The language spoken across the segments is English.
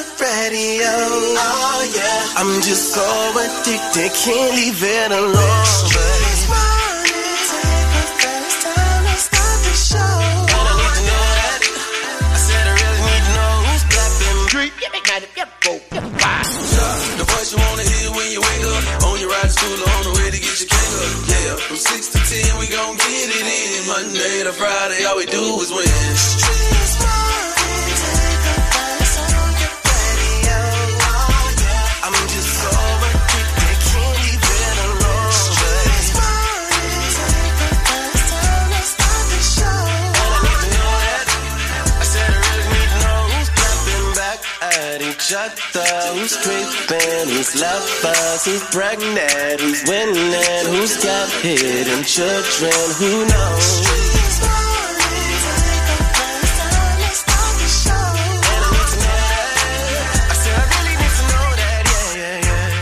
your radio. Oh yeah. I'm just so addicted, can't leave it alone. This morning, take the first time and start the show. I don't need to know that. I said I really need to know who's clapping. The voice you wanna hear when you wake up. On your ride to school or on the way to get your cake up. Yeah, from 6 to 10, we gon' get it in. Monday to Friday, all we do is win. Other. Who's creeping? Who's lovers? Who's pregnant? Who's winning? Who's got hidden children? Who knows?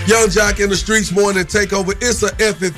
Yung Joc in the streets morning takeover. It's a effing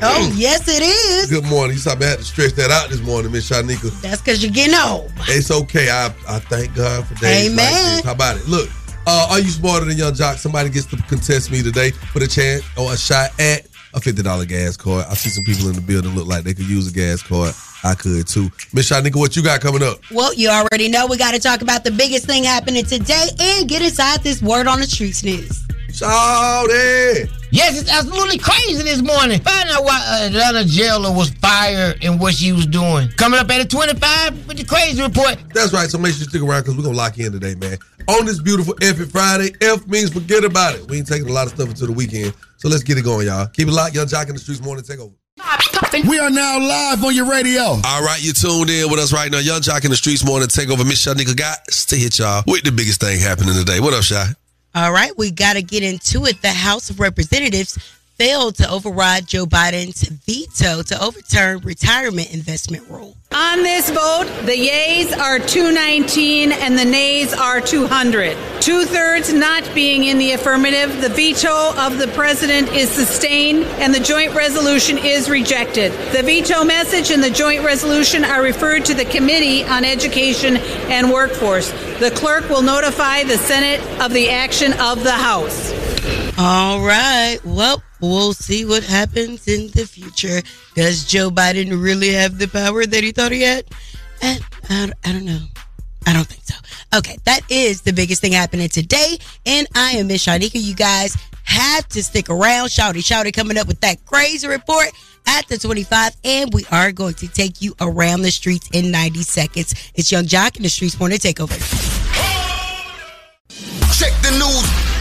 Oh, yes, it is. Good morning. You saw me had to stretch that out this morning, Miss Shyneka. That's because you're getting old. It's okay. I I thank God for days like Amen. this. How about it? Look, uh, are you smarter than Yung Joc? Somebody gets to contest me today for a chance or a shot at a fifty dollar gas card. I see some people in the building look like they could use a gas card. I could too. Miss Shyneka, what you got coming up? Well, you already know we got to talk about the biggest thing happening today and get inside this word on the streets news. Shawty. Yes, it's absolutely crazy this morning. Find out why Atlanta jailer was fired and what she was doing. Coming up at a 25 with the crazy report. That's right. So make sure you stick around because we're gonna lock in today, man. On this beautiful F it Friday, F means forget about it. We ain't taking a lot of stuff until the weekend. So let's get it going, y'all. Keep it locked, Yung Joc in the streets morning take over. We are now live on your radio. All right, you tuned in with us right now. Yung Joc in the streets morning take over. Miss Shyneka got to hit y'all with the biggest thing happening today. What up, Shy? All right, we got to get into it. The House of Representatives failed to override Joe Biden's veto to overturn retirement investment rule. On this vote, the yeas are 219 and the nays are 200. Two thirds not being in the affirmative, the veto of the president is sustained and the joint resolution is rejected. The veto message and the joint resolution are referred to the Committee on Education and Workforce. The clerk will notify the Senate of the action of the House. All right. Well, we'll see what happens in the future. Does Joe Biden really have the power that he thought he had? And I, I don't know. I don't think so. Okay, that is the biggest thing happening today. And I am Miss Shyneka. You guys have to stick around. Shawty, shawty coming up with that crazy report at the 25. And we are going to take you around the streets in 90 seconds. It's Yung Joc in the Streets Morning Takeover. Check the news.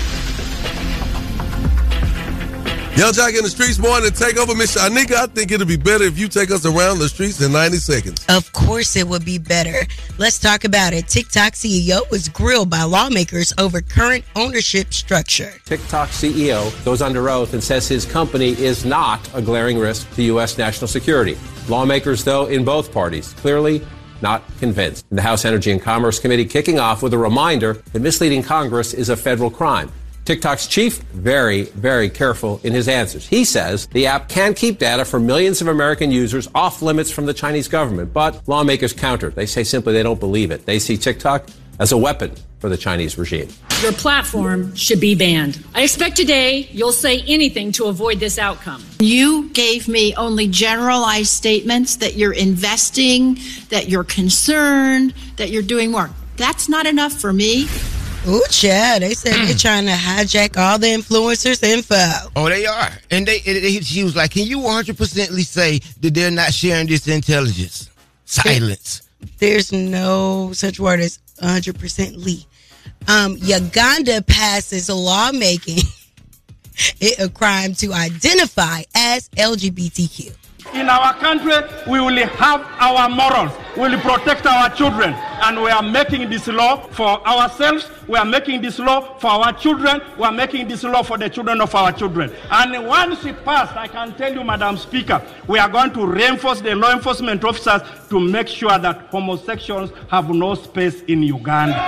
Yung Joc in the streets morning to take over. Miss Shyneka, I think it'll be better if you take us around the streets in 90 seconds. Of course, it would be better. Let's talk about it. TikTok CEO was grilled by lawmakers over current ownership structure. TikTok CEO goes under oath and says his company is not a glaring risk to U.S. national security. Lawmakers, though, in both parties, clearly not convinced. The House Energy and Commerce Committee kicking off with a reminder that misleading Congress is a federal crime. TikTok's chief, very, very careful in his answers. He says the app can keep data for millions of American users off limits from the Chinese government, but lawmakers counter. They say simply they don't believe it. They see TikTok as a weapon for the Chinese regime. Your platform should be banned. I expect today you'll say anything to avoid this outcome. You gave me only generalized statements that you're investing, that you're concerned, that you're doing more. That's not enough for me. Ooh, yeah. they said they're trying to hijack all the influencers' info. Oh, they are. And they, it, it- she was like, Can you 100%ly say that they're not sharing this intelligence? Silence. There's no such word as 100% Lee. Um, Uganda passes a law making it a crime to identify as LGBTQ. In our country, we will have our morals. We will protect our children. And we are making this law for ourselves. We are making this law for our children. We are making this law for the children of our children. And once it passed, I can tell you, Madam Speaker, we are going to reinforce the law enforcement officers to make sure that homosexuals have no space in Uganda.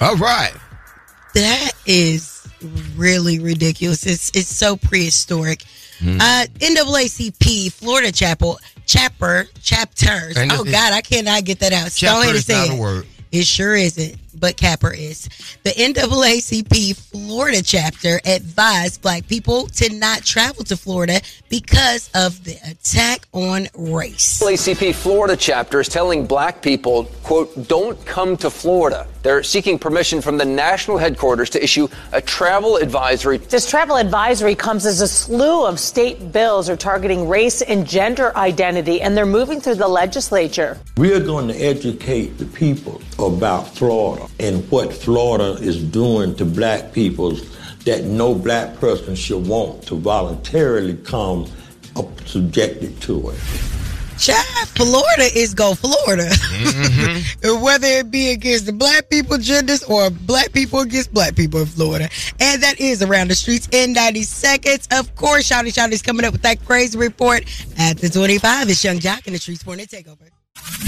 All right. That is really ridiculous. It's it's so prehistoric. Hmm. Uh, NAACP Florida Chapel chapter chapters. And Oh God, I cannot get that out. Go Chapter ahead and is say it. a word. It sure isn't. But Capper is. The NAACP Florida chapter advised black people to not travel to Florida because of the attack on race. NAACP Florida chapter is telling black people, quote, don't come to Florida. They're seeking permission from the national headquarters to issue a travel advisory. This travel advisory comes as a slew of state bills are targeting race and gender identity, and they're moving through the legislature. We are going to educate the people about Florida and what Florida is doing to black people that no black person should want to voluntarily come up subjected to it. Child, Florida is go Florida. Mm-hmm. Whether it be against the black people genders or black people against black people in Florida. And that is around the streets in 90 seconds. Of course, Shawty Shawty's coming up with that crazy report at the 25. It's Yung Joc in the Streets Morning Takeover.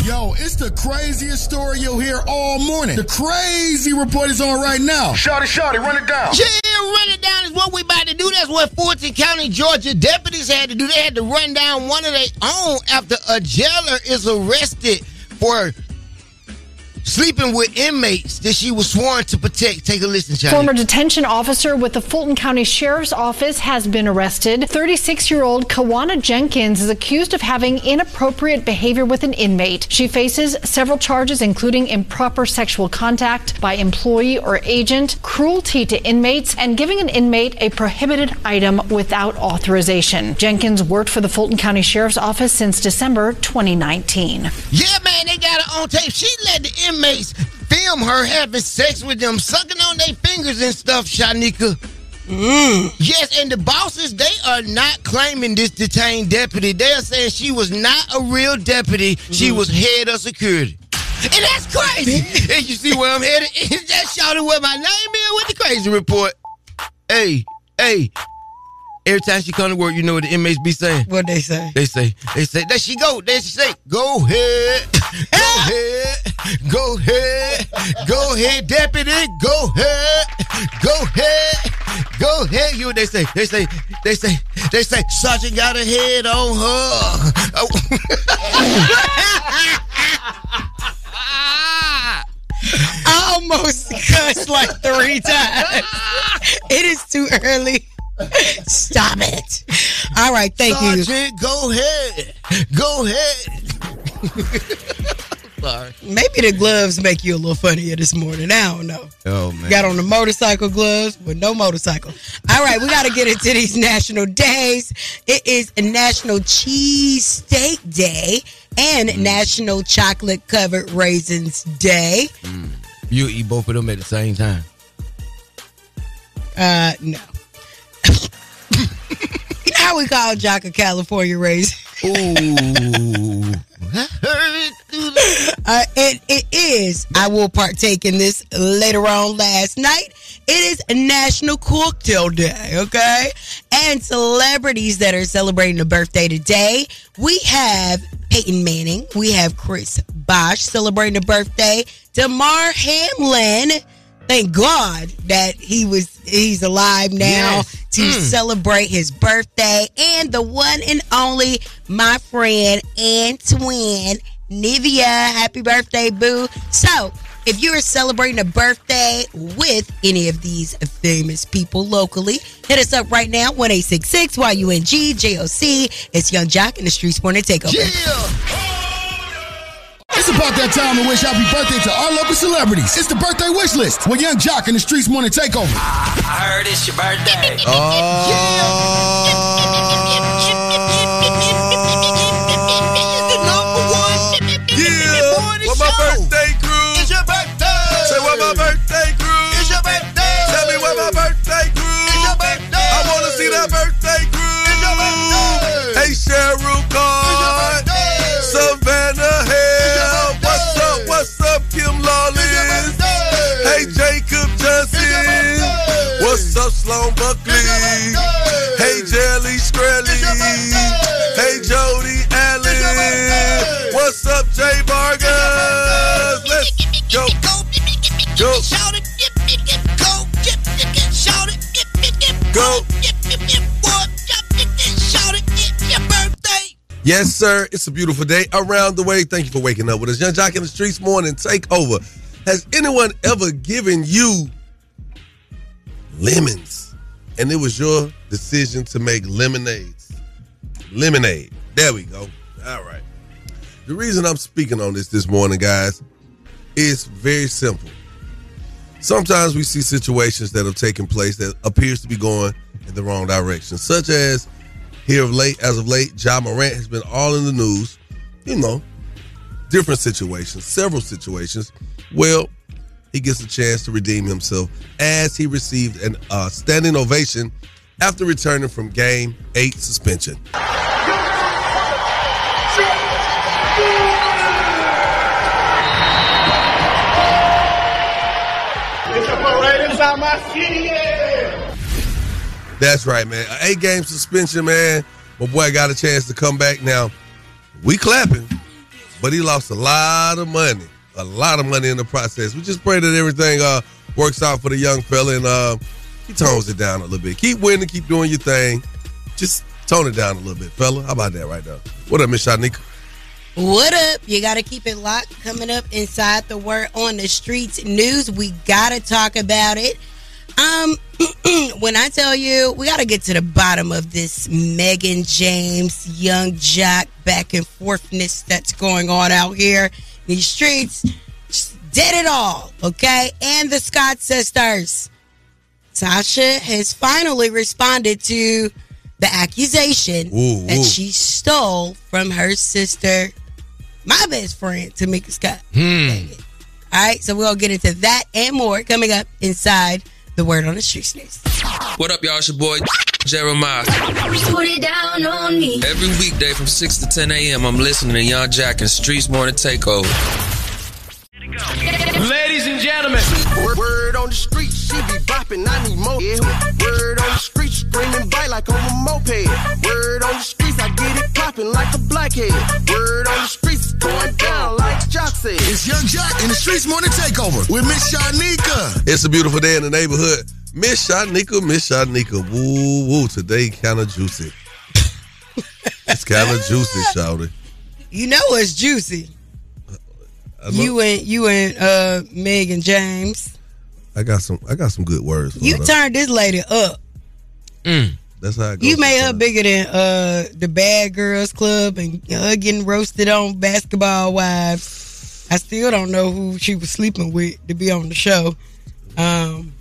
Yo, it's the craziest story you'll hear all morning. The crazy report is on right now. Shawty, shawty, run it down. Yeah, run it down is what we about to do. That's what Fulton County, Georgia deputies had to do. They had to run down one of their own after a jailer is arrested for sleeping with inmates that she was sworn to protect. Take a listen, Charlie. Former detention officer with the Fulton County Sheriff's Office has been arrested. 36 year old Kawana Jenkins is accused of having inappropriate behavior with an inmate. She faces several charges, including improper sexual contact by employee or agent, cruelty to inmates, and giving an inmate a prohibited item without authorization. Jenkins worked for the Fulton County Sheriff's Office since December 2019. Yeah, man, they got her on tape. She let the inmates film her having sex with them, sucking on their fingers and stuff, Shyneka. Mm. Yes, and the bosses, they are not claiming this detained deputy. They are saying she was not a real deputy. She Mm-hmm. was head of security. And that's crazy. and you see where I'm headed? That's shouting what my name is with the crazy report. Hey, hey. Every time she come to work, you know what the inmates be saying? What they say? They say, they say, there she go. There she say, go ahead, go ahead, go ahead, go ahead, deputy, go ahead, go ahead, go ahead. You what they say? They say, they say, they say, Sergeant got a head on her. I almost cussed like three times. It is too early. Stop it. All right, thank you. Go ahead, go ahead. Sorry. Maybe the gloves make you a little funnier this morning. I don't know. Oh man. Got on the motorcycle gloves with no motorcycle. All right, we got to get into these national days. It is National Cheese Steak Day and National Chocolate Covered Raisins Day. You eat both of them at the same time. Uh, no. You know how we call Joc a California raisin? Ooh. Uh, it, it is. I will partake in this later on last night. It is National Cocktail Day, okay? And celebrities that are celebrating a birthday today. We have Peyton Manning. We have Chris Bosh celebrating a birthday. Damar Hamlin. Thank God that he was he's alive now Yes. to Mm. celebrate his birthday. And the one and only my friend and twin Nivea. Happy birthday, boo. So, if you're celebrating a birthday with any of these famous people locally, hit us up right now, 1 Y-U-N-G, J-O-C. It's Yung Joc in the Streets Morning Takeover. It's about that time to wish happy birthday to our local celebrities. It's the birthday wish list with Yung Joc in the Streets Morning Takeover. I heard it's your birthday. Yeah, Yes, sir. It's a beautiful day around the way. Thank you for waking up with us. Yung Joc in the Streets morning. Take over. Has anyone ever given you lemons and it was your decision to make lemonades? Lemonade. There we go. All right. The reason I'm speaking on this this morning, guys, is very simple. Sometimes we see situations that have taken place that appears to be going in the wrong direction, such as here of late, as of late, Ja Morant has been all in the news. You know, different situations, several situations. Well, he gets a chance to redeem himself as he received an uh, standing ovation after returning from Game Eight suspension. That's right, man. An eight game suspension, man. My boy got a chance to come back. Now, we clapping, but he lost a lot of money. A lot of money in the process. We just pray that everything uh, works out for the young fella and uh, he tones it down a little bit. Keep winning, keep doing your thing. Just tone it down a little bit, fella. How about that right now? What up, Miss Shyneka? What up? You got to keep it locked. Coming up inside the word on the streets news, we got to talk about it. Um, when I tell you, we got to get to the bottom of this Mehgan James, Yung Joc back and forthness that's going on out here in these streets. Just did it all, okay? And the Scott sisters. Tasha has finally responded to the accusation Ooh, that ooh. she stole from her sister, my best friend, Tamika Scott. Hmm. All right, so we'll get into that and more coming up inside the Word on the Streets news. What up, y'all? It's your boy Jeremiah. Put it down on me. Every weekday from 6 to 10 a.m., I'm listening to Yung Joc and Streets Morning Takeover. Ladies and gentlemen, Word, word on the street, she be bopping, I need more. Yeah. Word on the street, screaming bite like on a moped. Word on the streets, I get it popping like a blackhead. Word on the streets, going down like Joc said. It's Yung Joc in the Streets Morning Takeover with Miss Shyneka. It's a beautiful day in the neighborhood. Miss Shyneka, Miss Shyneka. Woo, woo. Today kind of juicy. it's kind of juicy, shawty. You know it's juicy. I, You and you and uh Mehgan James. I got some. I got some good words. For You her. turned this lady up. That's how it. You made her bigger than uh the Bad Girls Club and her getting roasted on Basketball Wives. I still don't know who she was sleeping with to be on the show. Um,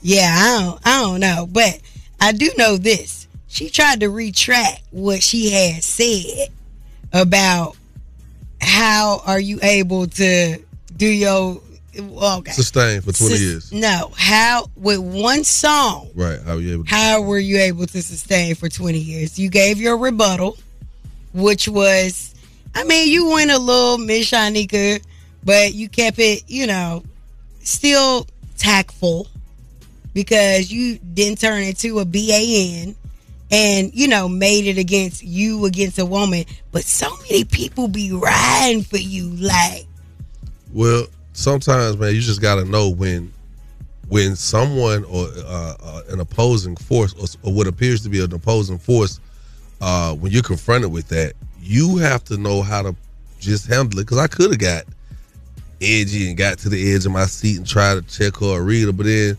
yeah, I don't, I don't know, but I do know this. She tried to retract what she had said about how are you able to do your oh, okay Sustained for 20 Sus- years. No, how with one song Right. How you able to how were you able to sustain for 20 years? You gave your rebuttal, which was, I mean, you went a little Miss Shyneka, but you kept it, you know, still tactful because you didn't turn into a BAN and, you know, made it against you against a woman. But so many people be riding for you. Like, Well, sometimes, man, you just got to know when when someone or uh, uh, an opposing force or, or what appears to be an opposing force, uh, when you're confronted with that, you have to know how to just handle it. Because I could have got edgy and got to the edge of my seat and tried to check her or read her, but then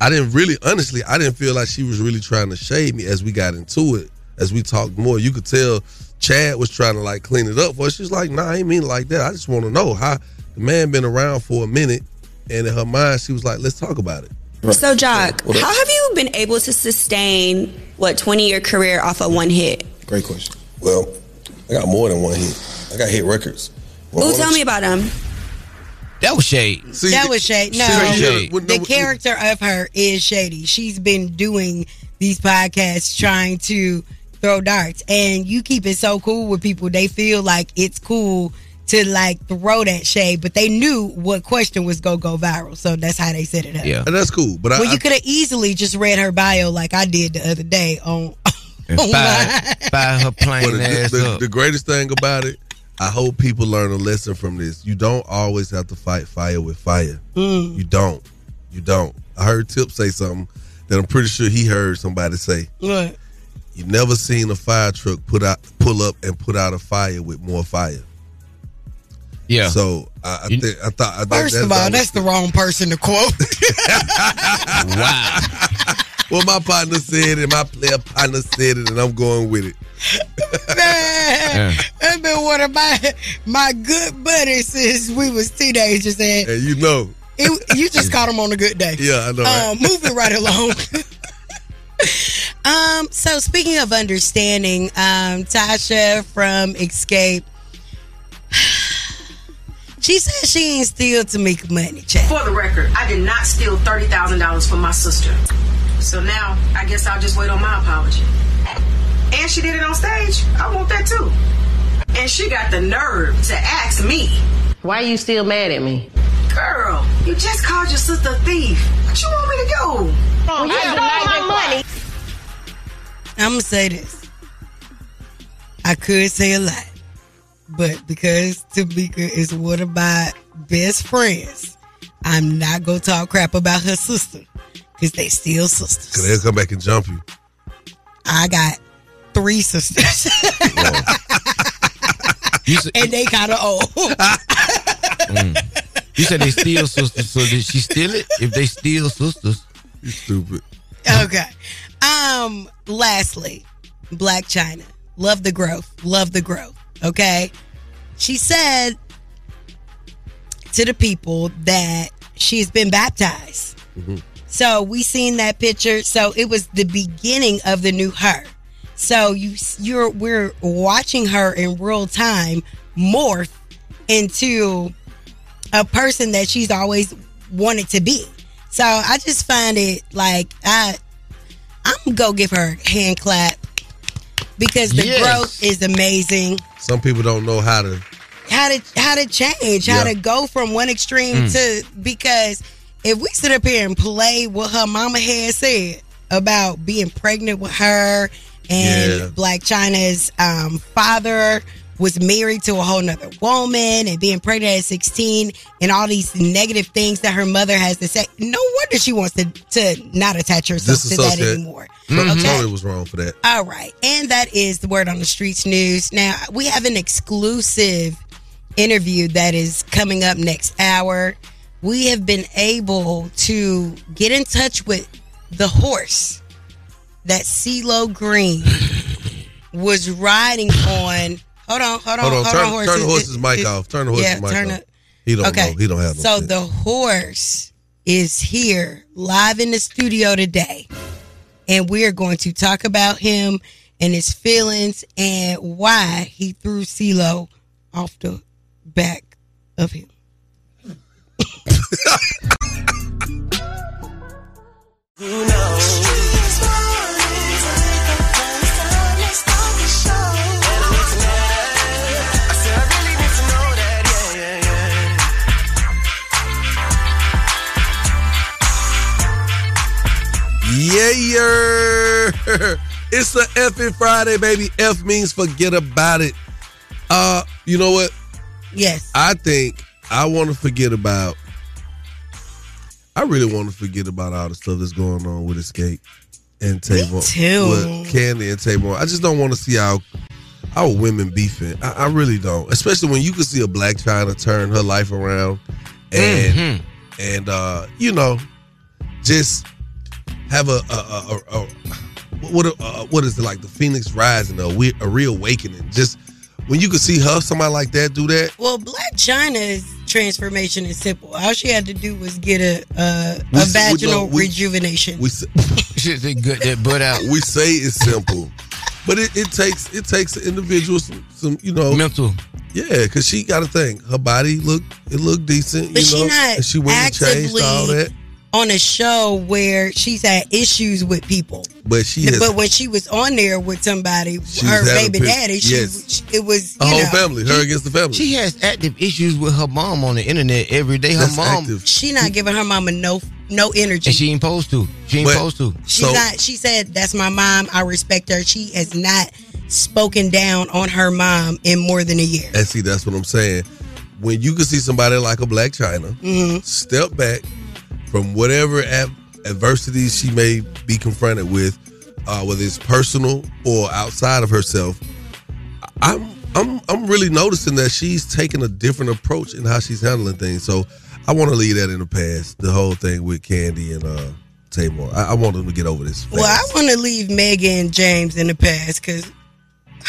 I didn't really, honestly, I didn't feel like she was really trying to shade me as we got into it. As we talked more, you could tell Chad was trying to like clean it up for her. She's like, nah, I ain't mean it like that. I just want to know how the man been around for a minute. And in her mind, she was like, let's talk about it. So, Joc, Well, that- how have you been able to sustain what 20 year career off of one hit? Great question. Well, I got more than one hit. I got hit records. Ooh, tell me about them. That was shade. that was shade. No, Straight shade. the character of her is shady. She's been doing these podcasts trying to throw darts, and you keep it so cool with people. They feel like it's cool to like throw that shade, but they knew what question was gonna go viral, so that's how they set it up. Yeah, and that's cool. But well, I- you could have easily just read her bio like I did the other day on. And on fire, fire her plain But the, ass the- up. the greatest thing about it, I hope people learn a lesson from this. You don't always have to fight fire with fire. Mm. You don't. You don't. I heard Tip say something that I'm pretty sure he heard somebody say. What? You never seen a fire truck put out, pull up, and put out a fire with more fire. Yeah. So I, I, think, I thought. I thought First of all, that's the wrong person to quote. wow. Well, my partner said it. My player partner said it, and I'm going with it. Man, that's been one of my my good buddies since we was teenagers, and And you know, it, you just caught him on a good day. Yeah, I know, right? Um, moving right along. um, so speaking of understanding, um, Tasha from Xscape, she said she ain't steal Tamika money. Chat. For the record, I did not steal thirty thousand dollars from my sister. So now I guess I'll just wait on my apology. And she did it on stage. I want that too. And she got the nerve to ask me. Why are you still mad at me? Girl, you just called your sister a thief. What you want me to do? Well, you I stole stole my money. I'm gonna say this. I could say a lot, but because Tamika is one of my best friends, I'm not gonna talk crap about her sister because they still sisters. Cause they'll come back and jump you. I got three sisters, and they kind of old. Mm. You said they steal sisters, so did she steal it? If they steal sisters, you stupid. okay. Um. Lastly, Blac Chyna. Love the growth. Love the growth. Okay. She said to the people that she's been baptized. So we seen that picture. So it was the beginning of the new her. So you you're we're watching her in real time morph into a person that she's always wanted to be. So I just find it like I I'm gonna go give her a hand clap because the Yes. growth is amazing. Some people don't know how to. How to how to change, how Yeah. to go from one extreme Mm. to because if we sit up here and play what her mama had said about being pregnant with her and Yeah. Blac Chyna's um, father was married to a whole nother woman and being pregnant at 16 and all these negative things that her mother has to say. No wonder she wants to, to not attach herself to that anymore. Totally Okay. Totally was wrong for that. All right. And that is the word on the streets news. Now, we have an exclusive interview that is coming up next hour. We have been able to get in touch with the horse that CeeLo Green was riding on. Hold on, hold on, Hold on, hold turn- on, horse. turn the horse's it- mic it- off. Turn the horse's yeah, mic turn off. it- He don't okay. know. He don't have no So sense. the horse is here live in the studio today. And we're going to talk about him and his feelings and why he threw CeeLo off the back of him. Yeah, yeah. It's a effing Friday, baby. F means forget about it. Uh, you know what? Yes. I think I want to forget about. I really want to forget about all the stuff that's going on with Xscape and Tavon. too. With Kandi and Tavon. I just don't want to see our our women beefing. I, I really don't. Especially when you can see a Blac Chyna turn her life around and Mhm. and uh, you know, just have a a, a, a, a what uh, what is it like the phoenix rising a, we- a reawakening just when you can see her somebody like that do that Well, Blac Chyna's transformation is simple. All she had to do was get a a, We a s- we vaginal don't- we- rejuvenation. we say, Shit, they gut that butt out. we say it's simple but it, it takes it takes an individual some, some you know mental yeah because she got a thing her body look it looked decent But you she know not and she went and changed actively all that on a show where she's had issues with people. but she has but when she was on there with somebody, her baby pic- daddy, she, yes. it was a whole know, family her against the family She has active issues with her mom on the internet every day. Her That's mom, active. She not giving her mama no no energy. and she ain't supposed to. She ain't But- supposed to. She's not. She said, "That's my mom. I respect her." She has not spoken down on her mom in more than a year. And see, that's what I'm saying. When you can see somebody like a Blac Chyna Mhm. step back from whatever ad- adversities she may be confronted with, uh, whether it's personal or outside of herself, I'm I'm I'm really noticing that she's taking a different approach in how she's handling things. So I want to leave that in the past. The whole thing with Kandi and uh Tamar. I, I want them to get over this. Well, I want to leave Mehgan James in the past because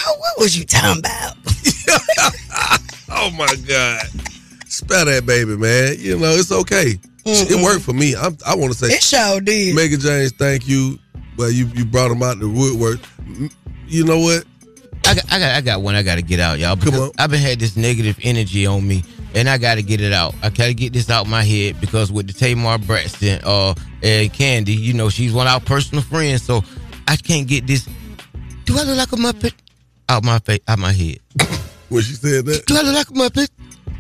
what was you talking about? oh my God. Spell that baby, man. You know, it's okay. It worked for me. I'm, I want to say It sure did. Mehgan James, thank you. Well, you you brought him out the woodwork. You know what? I got, I got, I got one. I got to get out, y'all. Because I've been had this negative energy on me, and I got to get it out. I gotta get this out my head because with the Tamar Braxton, uh, and Kandi, you know, she's one of our personal friends, so I can't get this. Do I look like a muppet? Out my face, out my head. when she said that, do I look like a muppet?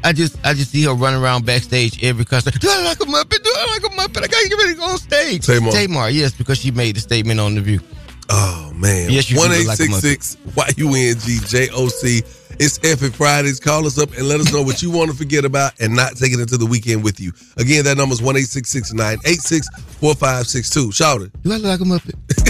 I just, I just see her running around backstage every concert. Do I like a muppet? Do I like a muppet? I gotta get ready to go on stage. Tamar. Tamar, yes, because she made the statement on the View. Oh man. Yes, you One eight six six Y U N G J O C. It's Epic Fridays. Call us up and let us know what you want to forget about and not take it into the weekend with you. Again, that number is one eight six six nine eight six four five six two. Shout it. Do I look like a muppet?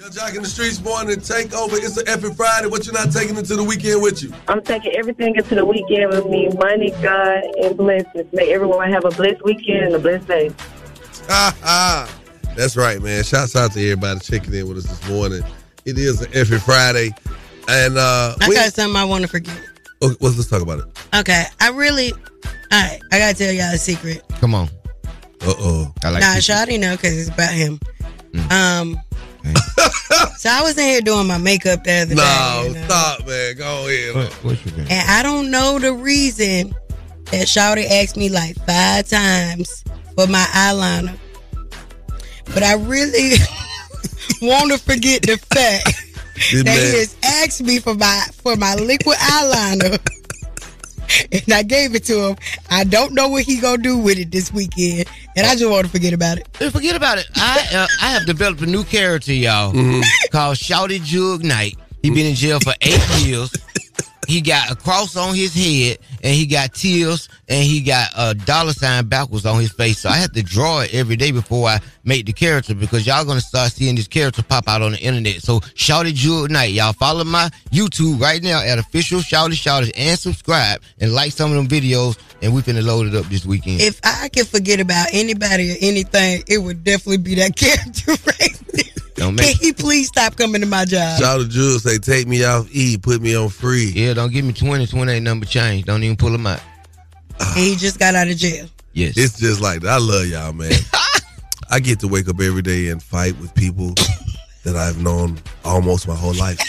Yung Joc in the streets morning take over. It's an Epic Friday. What you not taking into the weekend with you? I'm taking everything into the weekend with me. Money, God, and blessings. May everyone have a blessed weekend and a blessed day. Ha ha. That's right, man. Shouts out to everybody checking in with us this morning. It is an Epic Friday. And uh I we- got something I want to forget. Oh, well, let's talk about it. Okay, I really, all right, I gotta tell y'all a secret. Come on. Uh oh. I like nah, this. Shawty know because it's about him. Mm. Um, so I was in here doing my makeup the other day. No, you know, stop, man. Go ahead. what's your name? And I don't know the reason that Shawty asked me like five times for my eyeliner. But I really want to forget the fact This that man- he has asked me for my for my liquid eyeliner. And I gave it to him. I don't know what he gonna do with it this weekend, and I just want to forget about it. Forget about it. I uh, I have developed a new character, y'all, called Shawty Jug Knight. He been in jail for eight years. He got a cross on his head, and he got tears, and he got a dollar sign backwards on his face. So I had to draw it every day before I make the character because y'all gonna start seeing this character pop out on the internet. So Shawty Jug Knight, y'all follow my YouTube right now at official Shawty Shawty and subscribe and like some of them videos, and we finna load it up this weekend. If I could forget about anybody or anything, it would definitely be that character right there. Don't Can he please stop coming to my job? Shout out to Jules say, take me off E, put me on free. Yeah, don't give me 20, 20 ain't number change. Don't even pull them out. And he just got out of jail. Yes. It's just like that. I love y'all, man. I get to wake up every day and fight with people that I've known almost my whole life.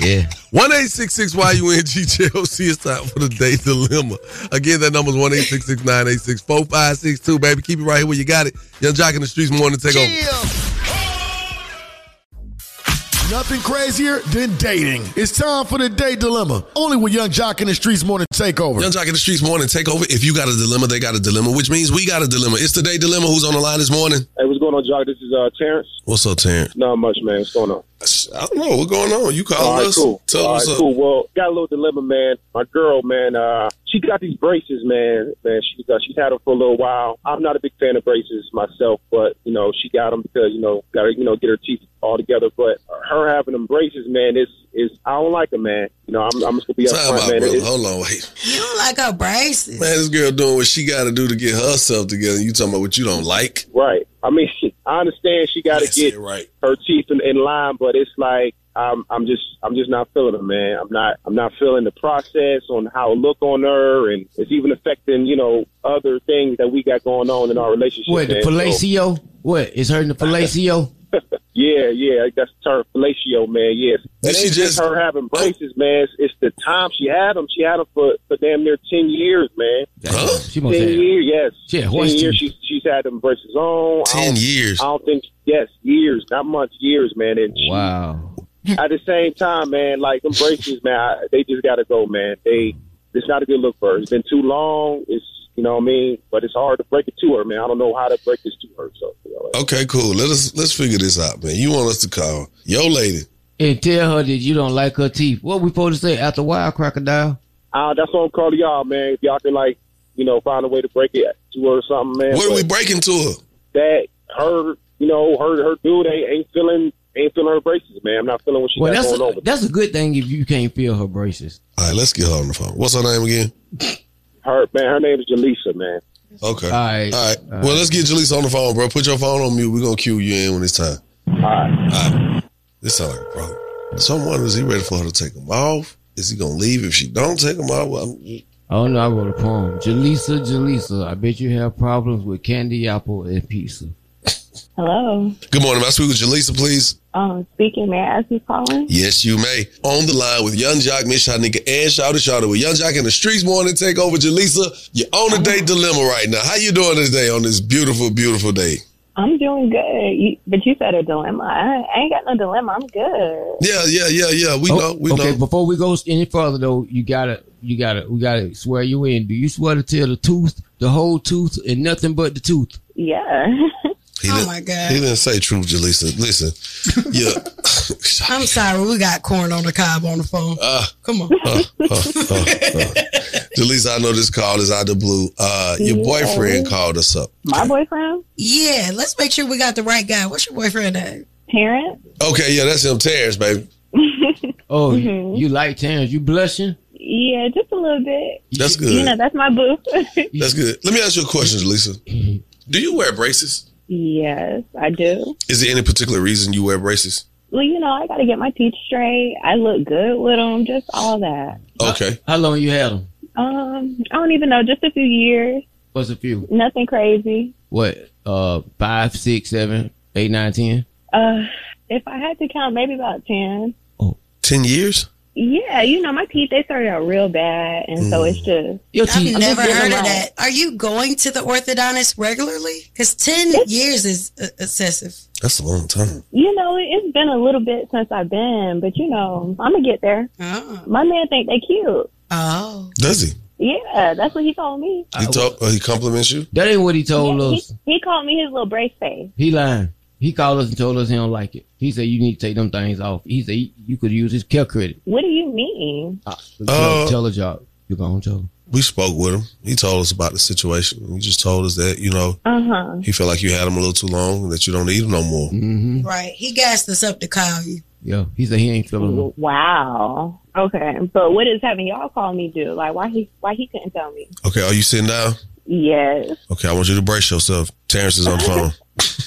Yeah. One eight six six Y U N G J O C. It's time for the day dilemma. Again, that number is one eight six six nine eight six four five six two. Baby, keep it right here where you got it. Yung Joc in the streets morning to take over. Nothing crazier than dating. It's time for the day dilemma. Only with Yung Joc in the Streets Morning Takeover. Yung Joc in the streets morning take over. If you got a dilemma, they got a dilemma, which means we got a dilemma. It's the day dilemma. Who's on the line this morning? Hey, what's going on, Joc? This is uh, Terrence. What's up, Terrence? Not much, man. What's going on? I don't know. What's going on? You calling All right, us? cool. Tell All us right, up. cool. Well, got a little dilemma, man. My girl, man, uh, she got these braces, man. Man, she, uh, she's had them for a little while. I'm not a big fan of braces myself, but you know, she got them because you know, got to you know get her teeth all together. But her having them braces, man, is is I don't like them, man. You know, I'm, I'm just gonna be Time upfront, out, man. brother. It's- Hold on, wait. You don't like her braces. Man, this girl doing what she got to do to get herself together. You talking about what you don't like? Right. I mean, I understand she got to get her teeth in, in line, but it's like I'm, I'm just, I'm just not feeling it, man. I'm not, I'm not feeling the process on how it look on her, and it's even affecting, you know, other things that we got going on in our relationship. What, the man. So- fellatio? What, is hurting the fellatio? yeah, yeah, that's the term fellatio, man. Yes, Did it she ain't just just- her having braces, man. It's, it's the time she had them. She had them for, for damn near ten years, man. She must ten have- years, yes. Yeah, ten years. teeth. She's she's had them braces on. 10 don't- years. I don't think. Yes, years, not months, years, man. And she- Wow. At the same time, man, like them braces, man, I, they just got to go, man. They, it's not a good look for her. It's been too long. It's, you know what I mean? But it's hard to break it to her, man. I don't know how to break this to her. So, you know, Okay, cool. Let us let's figure this out, man. You want us to call yo lady? And tell her that you don't like her teeth. What we supposed to say after a while, crocodile? uh, that's what I'm calling y'all, man. If y'all can, like, you know, find a way to break it to her or something, man. What are we But breaking to her? That her, you know, her her dude ain't, ain't feeling ain't feeling her braces, man. I'm not feeling what she Well, got that's going a, on. that's a good thing if you can't feel her braces. All right, let's get her on the phone. What's her name again? Her man, her name is Jaleesa, man. Okay. All right. All right. Well, let's get Jaleesa on the phone, bro. Put your phone on mute. We're gonna cue you in when it's time. All right. All right. This sounds like a problem. Someone is he ready for her to take him off? Is he gonna leave if she don't take him off? Well, I'm- Oh no, I wrote a poem. Jaleesa, Jaleesa, I bet you have problems with candy apple and pizza. Hello. Good morning. May I speak with Jaleesa, please? Um, speaking, may I ask who's calling? Yes, you may. On the line with Yung Joc, Miss Shyneka, and Shawty Shawty with Yung Joc in the streets morning take over. Jaleesa, you're on a date dilemma right now. How you doing today on this beautiful, beautiful day? I'm doing good. You, but you said a dilemma. I, I ain't got no dilemma. I'm good. Yeah, yeah, yeah, yeah. We Oh, know, we okay, know. before we go any further though, you gotta, you gotta, we gotta swear you in. Do you swear to tell the tooth, the whole tooth, and nothing but the tooth? Yeah. He Oh didn't- my God. He didn't say truth, Jaleesa. Listen, yeah. I'm sorry, we got corn on the cob on the phone. Uh, Come on. uh, uh, uh, uh. Jaleesa, I know this call is out of the blue. Uh, your Yeah. boyfriend called us up. My boyfriend? Yeah, let's make sure we got the right guy. What's your boyfriend name? Terrence? Okay, yeah, that's him, Terrence, baby. Oh, Mhm. you like Terrence? You blushing? Yeah, just a little bit. That's good. You know, that's my boo. That's good. Let me ask you a question, Jaleesa. Do you wear braces? Yes, I do. Is there any particular reason you wear braces? Well, you know, I got to get my teeth straight. I look good with them, just all that. Okay. How long you had them? Um, I don't even know, just a few years. What's a few? Nothing crazy. What? Uh, five, six, seven, eight, nine, ten. Uh, if I had to count, maybe about 10. Ten years? Yeah, you know, my teeth, they started out real bad. And so it's just. I've I'm just never heard of them that. Are you going to the orthodontist regularly? Because 10 years is uh, excessive. That's a long time. You know, it- it's been a little bit since I've been, but you know, I'm gonna get there. My man think they cute. Oh. Does he? Yeah, that's what he told me. He told, uh, he compliments you? That ain't what he told Yeah, us. he, he called me his little brace face. He lying. He called us and told us he don't like it. He said you need to take them things off. He said you could use his care credit. What do you mean? Tell, Uh, tell a job. You gonna tell him. We spoke with him. He told us about the situation. He just told us that, you know, Uh huh. he felt like you had him a little too long and that you don't need him no more. Mm-hmm. Right. He gassed us up to call you. Yeah. He said he ain't feeling them. Wow. Okay, but what is having y'all call me do? Like, why he why he couldn't tell me? Okay, are you sitting down? Yes. Okay, I want you to brace yourself. Terrence is on the phone.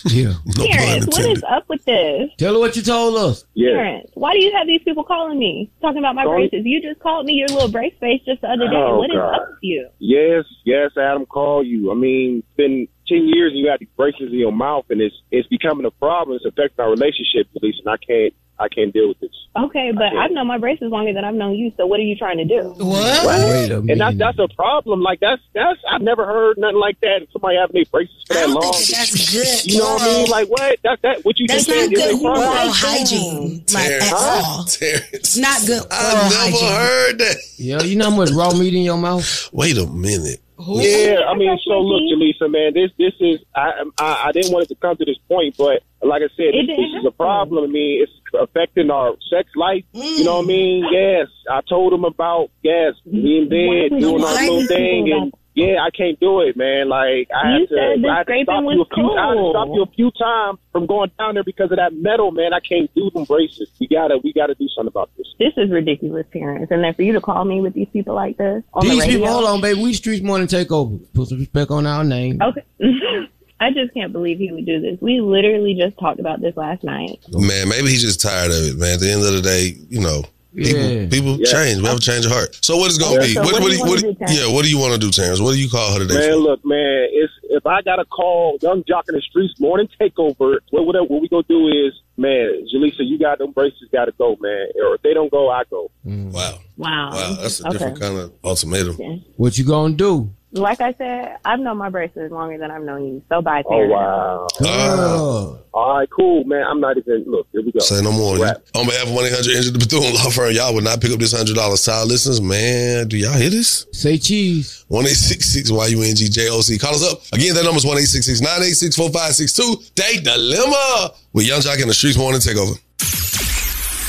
yeah. No Terrence, what is up with this? Tell her what you told us. Terrence, why do you have these people calling me talking about my Sorry? braces? You just called me your little brace face just the other day. Oh, What is God. up with you? Yes, yes, Adam called you. I mean, it's been ten years and you got these braces in your mouth and it's it's becoming a problem. It's affecting our relationship, at least, and I can't I can't deal with this. Okay, but I've known my braces longer than I've known you. So what are you trying to do? What? Wait a And that's that's a problem. Like that's that's I've never heard nothing like that. Somebody having their braces for that long. That's good. You know what I mean? Like what? That's that what you That's just said not is good a problem. oral hygiene. Like at all. Terrence. It's not good oral I never hygiene. heard that. Yeah. You know how much raw meat in your mouth? Wait a minute. Yeah, I mean, so look, Jaleesa, man, this this is I, I I didn't want it to come to this point, but like I said, this, this is a problem. I mean, it's affecting our sex life. You know what I mean? Yes, I told him about yes, me in bed doing our little thing, and yeah, I can't do it, man. Like I You had to, I had to stop you a few, I had to stop you a few times from going down there because of that metal, man. I can't do them braces. We gotta, we gotta do something about this. This is ridiculous, parents. And then for you to call me with these people like this on These the radio. people, hold on, baby. We streets morning takeover. Put some respect on our name. Okay. I just can't believe he would do this. We literally just talked about this last night. Man, maybe he's just tired of it, man. At the end of the day, you know, people, Yeah. people Yeah. change. We have a change of heart. So what is going to Yeah. be? So what, what what do do you you, what, wanna do- do, Terrence? yeah, what do you want to do, Terrence? What do you call her today? Man, for? look, man, it's if I gotta call Yung Joc in the streets morning takeover, what what, what we gonna do is, man, Jaleesa, you got them braces, gotta go, man. Or if they don't go, I go. Wow, Wow. wow, that's a Okay. different kind of ultimatum. What you gonna do? Like I said, I've known my braces longer than I've known you. So bye, Oh parents. wow. Oh. Uh, all right, cool, man. I'm not even look. Here we go. Say no more. Wrap. On behalf of one eight hundred Injured the Bethune Law Firm, y'all would not pick up this hundred dollars. Side listeners, man, do y'all hear this? Say cheese. One eight six six Y U N G J O C. Call us up again. That number is one eight six six nine eight six four five six two. Date dilemma with Yung Joc in the Streets Morning Takeover.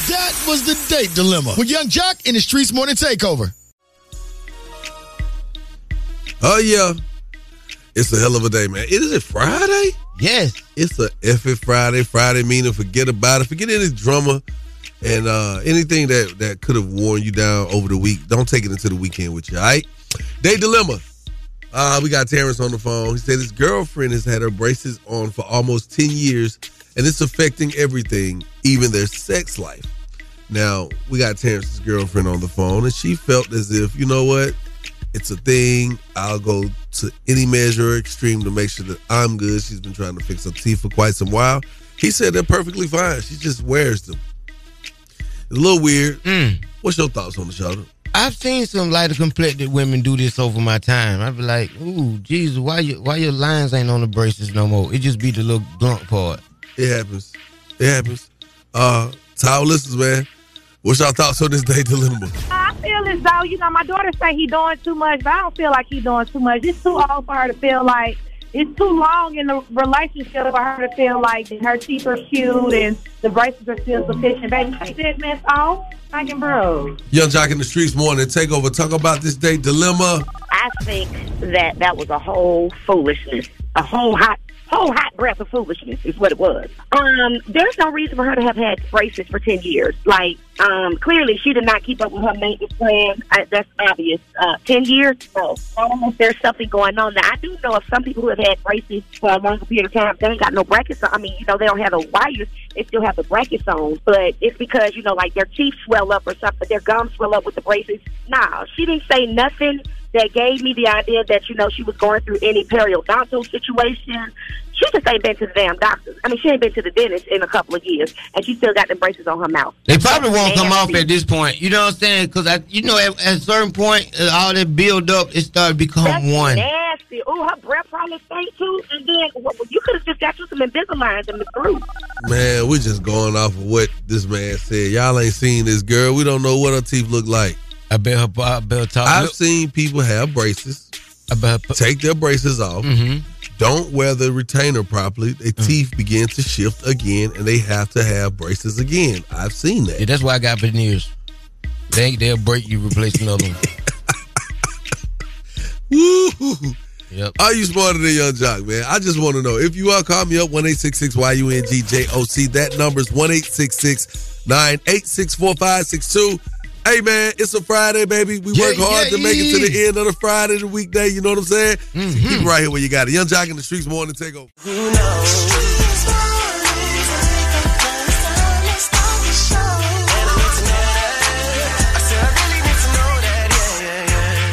That was the date dilemma with Yung Joc in the Streets Morning Takeover. Oh yeah. It's a hell of a day, man. Is it Friday? Yes. It's a it Friday. Friday meaning forget about it. Forget any drama and uh anything that that could have worn you down over the week. Don't take it into the weekend with you, all right? Day dilemma. Uh, we got Terrence on the phone. He said his girlfriend has had her braces on for almost 10 years and it's affecting everything, even their sex life. Now, we got Terrence's girlfriend on the phone and she felt as if, you know what? It's a thing. I'll go to any measure or extreme to make sure that I'm good. She's been trying to fix her teeth for quite some while. He said they're perfectly fine. She just wears them. It's a little weird. What's your thoughts on the show? I've seen some lighter complected women do this over my time. I'd be like, ooh, Jesus, why you why your lines ain't on the braces no more? It just be the little blunt part. It happens. It happens. Uh, to our listeners, man, what's your thoughts on this day dilemma? I feel as though, you know, my daughter say he doing too much, but I don't feel like he doing too much. It's too old for her to feel like it's too long in the relationship for her to feel like her teeth are cute and the braces are still sufficient. Baby, take that mess off. Fucking bro. Yung Joc in the Streetz morning takeover. Talk about this day dilemma. I think that that was a whole foolishness, a whole hot, whole hot breath of foolishness is what it was. Um, there's no reason for her to have had braces for ten years. Like, um, clearly she did not keep up with her maintenance plan. I, that's obvious. Uh, ten years, no. I there's something going on. Now I do know of some people who have had braces for a longer period of time. They ain't got no brackets. on. I mean, you know, they don't have the wires. They still have the brackets on, but it's because you know, like their teeth swell up or something. Their gums swell up with the braces. Nah, she didn't say nothing that gave me the idea that you know she was going through any periodontal situation. She just ain't been to the damn doctor. I mean, she ain't been to the dentist in a couple of years, and she still got the braces on her mouth. They probably won't come off at this point. You know what I'm saying? Because I, you know, at, at a certain point, uh, all that build up, it started to become That's one. nasty. Oh, her breath probably stank too. And then well, you could have just got you some Invisaligns and the through. Man, we're just going off of what this man said. Y'all ain't seen this girl. We don't know what her teeth look like. I bet her. I bet her top. I've seen people have braces. I bet take their braces off. Mm-hmm. Don't wear the retainer properly. Their Mm. teeth begin to shift again, and they have to have braces again. I've seen that. Yeah, that's why I got veneers. They they'll break you, replace another one. Woo! Yep. Are you smarter than Yung Joc, man? I just want to know. If you are, call me up, 1 Y-U-N-G-J-O-C. That number's 1 986 4562 Hey, man, it's a Friday, baby. We work hard yeah, to make it to the end of the Friday, the weekday. You know what I'm saying? Mm-hmm. So keep it right here where you got it. Yung Joc in the Streetz morning to take over.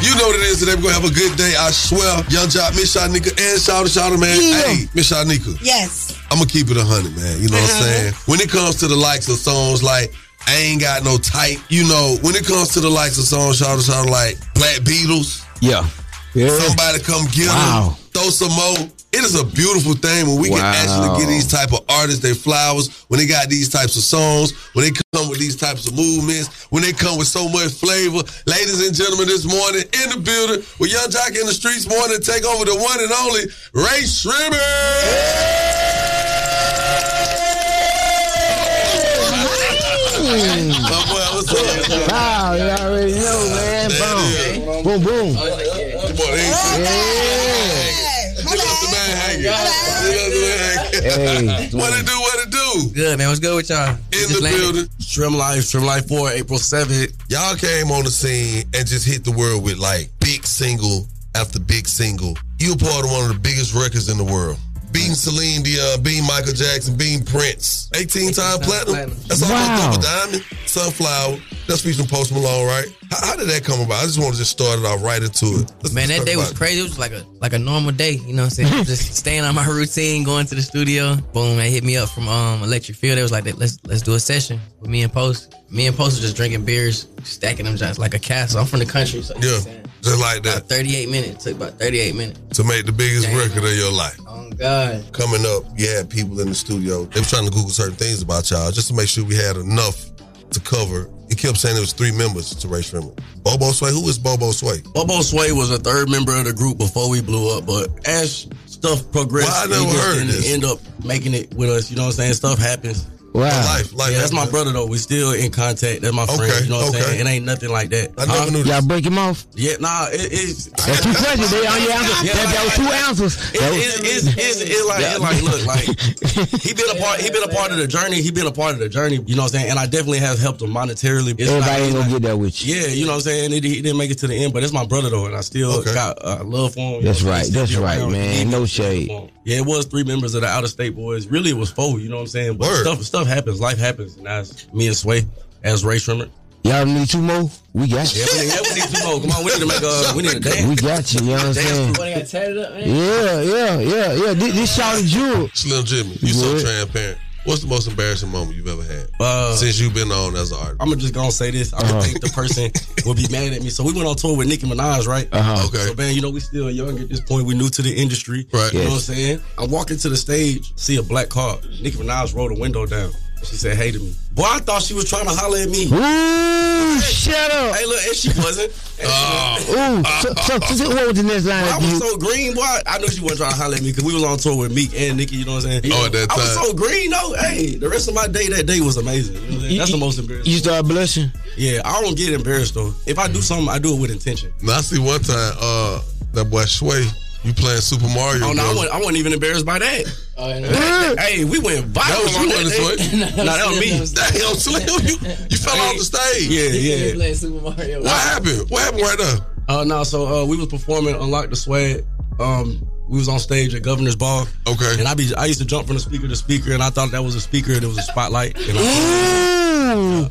You know what it is today. We're gonna have a good day. I swear. Yung Joc, Miss Shyneka, and shout out, shout out, man. Hey, Miss Shyneka. Yes. I'm gonna keep it a hundred, man. You know what I'm saying? When it comes to the likes of songs like I ain't got no type, you know, when it comes to the likes of songs, shout out, shout out like Black Beatles. Yeah. Somebody come get Wow. them. Throw some more. It is a beautiful thing when we can actually get these type of artists their flowers, when they got these types of songs, when they come with these types of movements, when they come with so much flavor. Ladies and gentlemen, this morning in the building with Yung Joc in the Streetz morning, take over the one and only Rae Sremmurd. Wow, you already know, man. Boom. Boom, boom. Hey. What it do, what it do? Good, man. What's good with y'all? In the building. Trim Life, Trim Life 4, April 7th. Y'all came on the scene and just hit the world with like big single after big single. You part of one of the biggest records in the world. Beating Celine Dion, uh, beating Michael Jackson, beating Prince. 18 time platinum. That's almost Wow. double diamond. Sunflower. That's featuring Post Malone, right? How, how did that come about? I just want to just start it off right into it. Let's Man, that day was it. crazy. It was like a like a normal day. You know what I'm saying? Just staying on my routine, going to the studio. Boom, they hit me up from um Electric Field. They was like, let's let's do a session with me and Post. Me and Post was just drinking beers, stacking them just like a castle. I'm from the country, so Yeah, just like that. about 38 minutes. Took about 38 minutes. To make the biggest record of your life. Oh God. Coming up, you had people in the studio. They were trying to Google certain things about y'all just to make sure we had enough to cover. It kept saying it was three members to Rae Sremmurd. Bobo Sway. Who is Bobo Sway? Bobo Sway was a third member of the group before we blew up, but as stuff progressed, Well, I never he just heard didn't this. end up making it with us. You know what I'm saying? Stuff happens. Wow. Life, life. Yeah, that's my brother though. We still in contact. That's my friend. Okay, You know what I'm okay. saying? It ain't nothing like that. I never knew Y'all break him off? Yeah, nah. It, it's That's two questions. They on your answer. Yeah, that, that was two answers. It, That it, it's, it's, it's like, it's like, look, like he been a part. He been a part of the journey. He been a part of the journey. You know what I'm saying? And I definitely have helped him monetarily. It's Everybody not- ain't gonna get that with you. Yeah, you know what I'm saying. He, he didn't make it to the end, but it's my brother though, and I still got uh, love for him. That's know what I'm right. That's right, man. No shade. Yeah, it was three members of the out of state boys. Really, it was four. You know what I'm saying? But stuff stuff happens. Life happens. And that's me and Swae as Rae Sremmurd. Y'all need two more? We got you. Yeah, we need, yeah, we need two more. Come on, we need to make uh, a we need a dance. We got you. You know what I'm saying? What, got tatted up, man? Yeah, yeah, yeah, yeah. This, this shouted Jewel. Slim Jxmmi, you so transparent. What's the most embarrassing moment you've ever had Uh, since you've been on as an artist? I'm gonna just gonna say this. I Uh-huh. don't think the person will be mad at me. So we went on tour with Nicki Minaj, right? Uh-huh. Okay. So man, you know we still young at this point. We new to the industry. Right. You know what I'm saying? I walk into the stage, see a black car. Nicki Minaj rolled the window down. She said, "Hey" to me. Boy, I thought she was trying to holler at me. Ooh, shut up. Hey, look, and she wasn't. Ooh, so, so, so what was the next line? I was so green, boy. I knew she wasn't trying to holler at me because we was on tour with Meek and Nicki. You know what I'm saying? Oh, at that I was so green, though. Hey, the rest of my day that day was amazing. You know what I'm? That's the most embarrassing. You start blushing? Yeah, I don't get embarrassed though. If I do something, I do it with intention. Now I see one time, uh, that boy Swae, you playing Super Mario. Oh no, I wasn't, I wasn't even embarrassed by that. hey, we went viral. That was you, wasn't day. it, no, that was me. Damn, Slim, you, you fell off the stage. Yeah, yeah. Playing Super Mario. What happened? What happened right there? Uh, no, so uh, we was performing Unlock the Swag. Um, we was on stage at Governor's Ball. Okay. And I be I used to jump from the speaker to speaker, and I thought that was a speaker, and it was a spotlight. And I,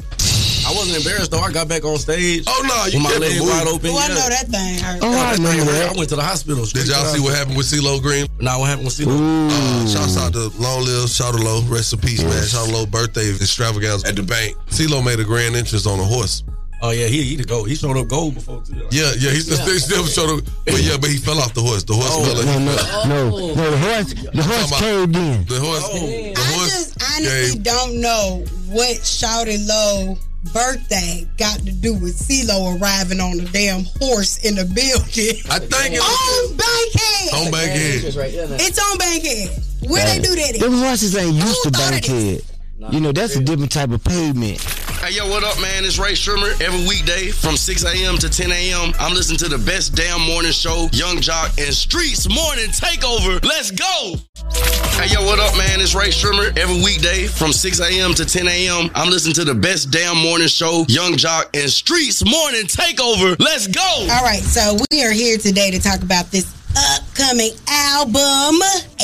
I wasn't embarrassed though. I got back on stage. Oh no, you with my kept it leg wide open. Oh, I know that thing hurt. Oh, I remember that. I went to the hospital. Did y'all see what happened with CeeLo Green? Nah, what happened with CeeLo? Uh, shouts out to Long Live, shout out low, rest in peace, man. Shout out low birthday extravaganza at the bank. CeeLo made a grand entrance on a horse. Oh yeah, he he the gold. He showed up gold before too. Yeah, yeah, he's still, still showed up. But yeah, but he fell off the horse. The horse Oh, fell. No, no, no, no. The horse, the horse about- caved in. The horse. Oh. The I just honestly gave- don't know what Shawty Lo birthday got to do with CeeLo arriving on a damn horse in the building. I think it was on Bankhead. on Bankhead. Right there. It's on Bankhead. Where they do that? Them At? horses ain't used to Who thought of Bankhead. You know, that's a different type of pavement. Hey, yo, what up, man? It's Rae Sremmurd. Every weekday from 6 a.m. to 10 a.m., I'm listening to the best damn morning show, Yung Joc and Streetz Morning Takeover. Let's go! Hey, yo, what up, man? It's Rae Sremmurd. Every weekday from 6 a.m. to 10 a.m., I'm listening to the best damn morning show, Yung Joc and Streetz Morning Takeover. Let's go! All right, so we are here today to talk about this upcoming album,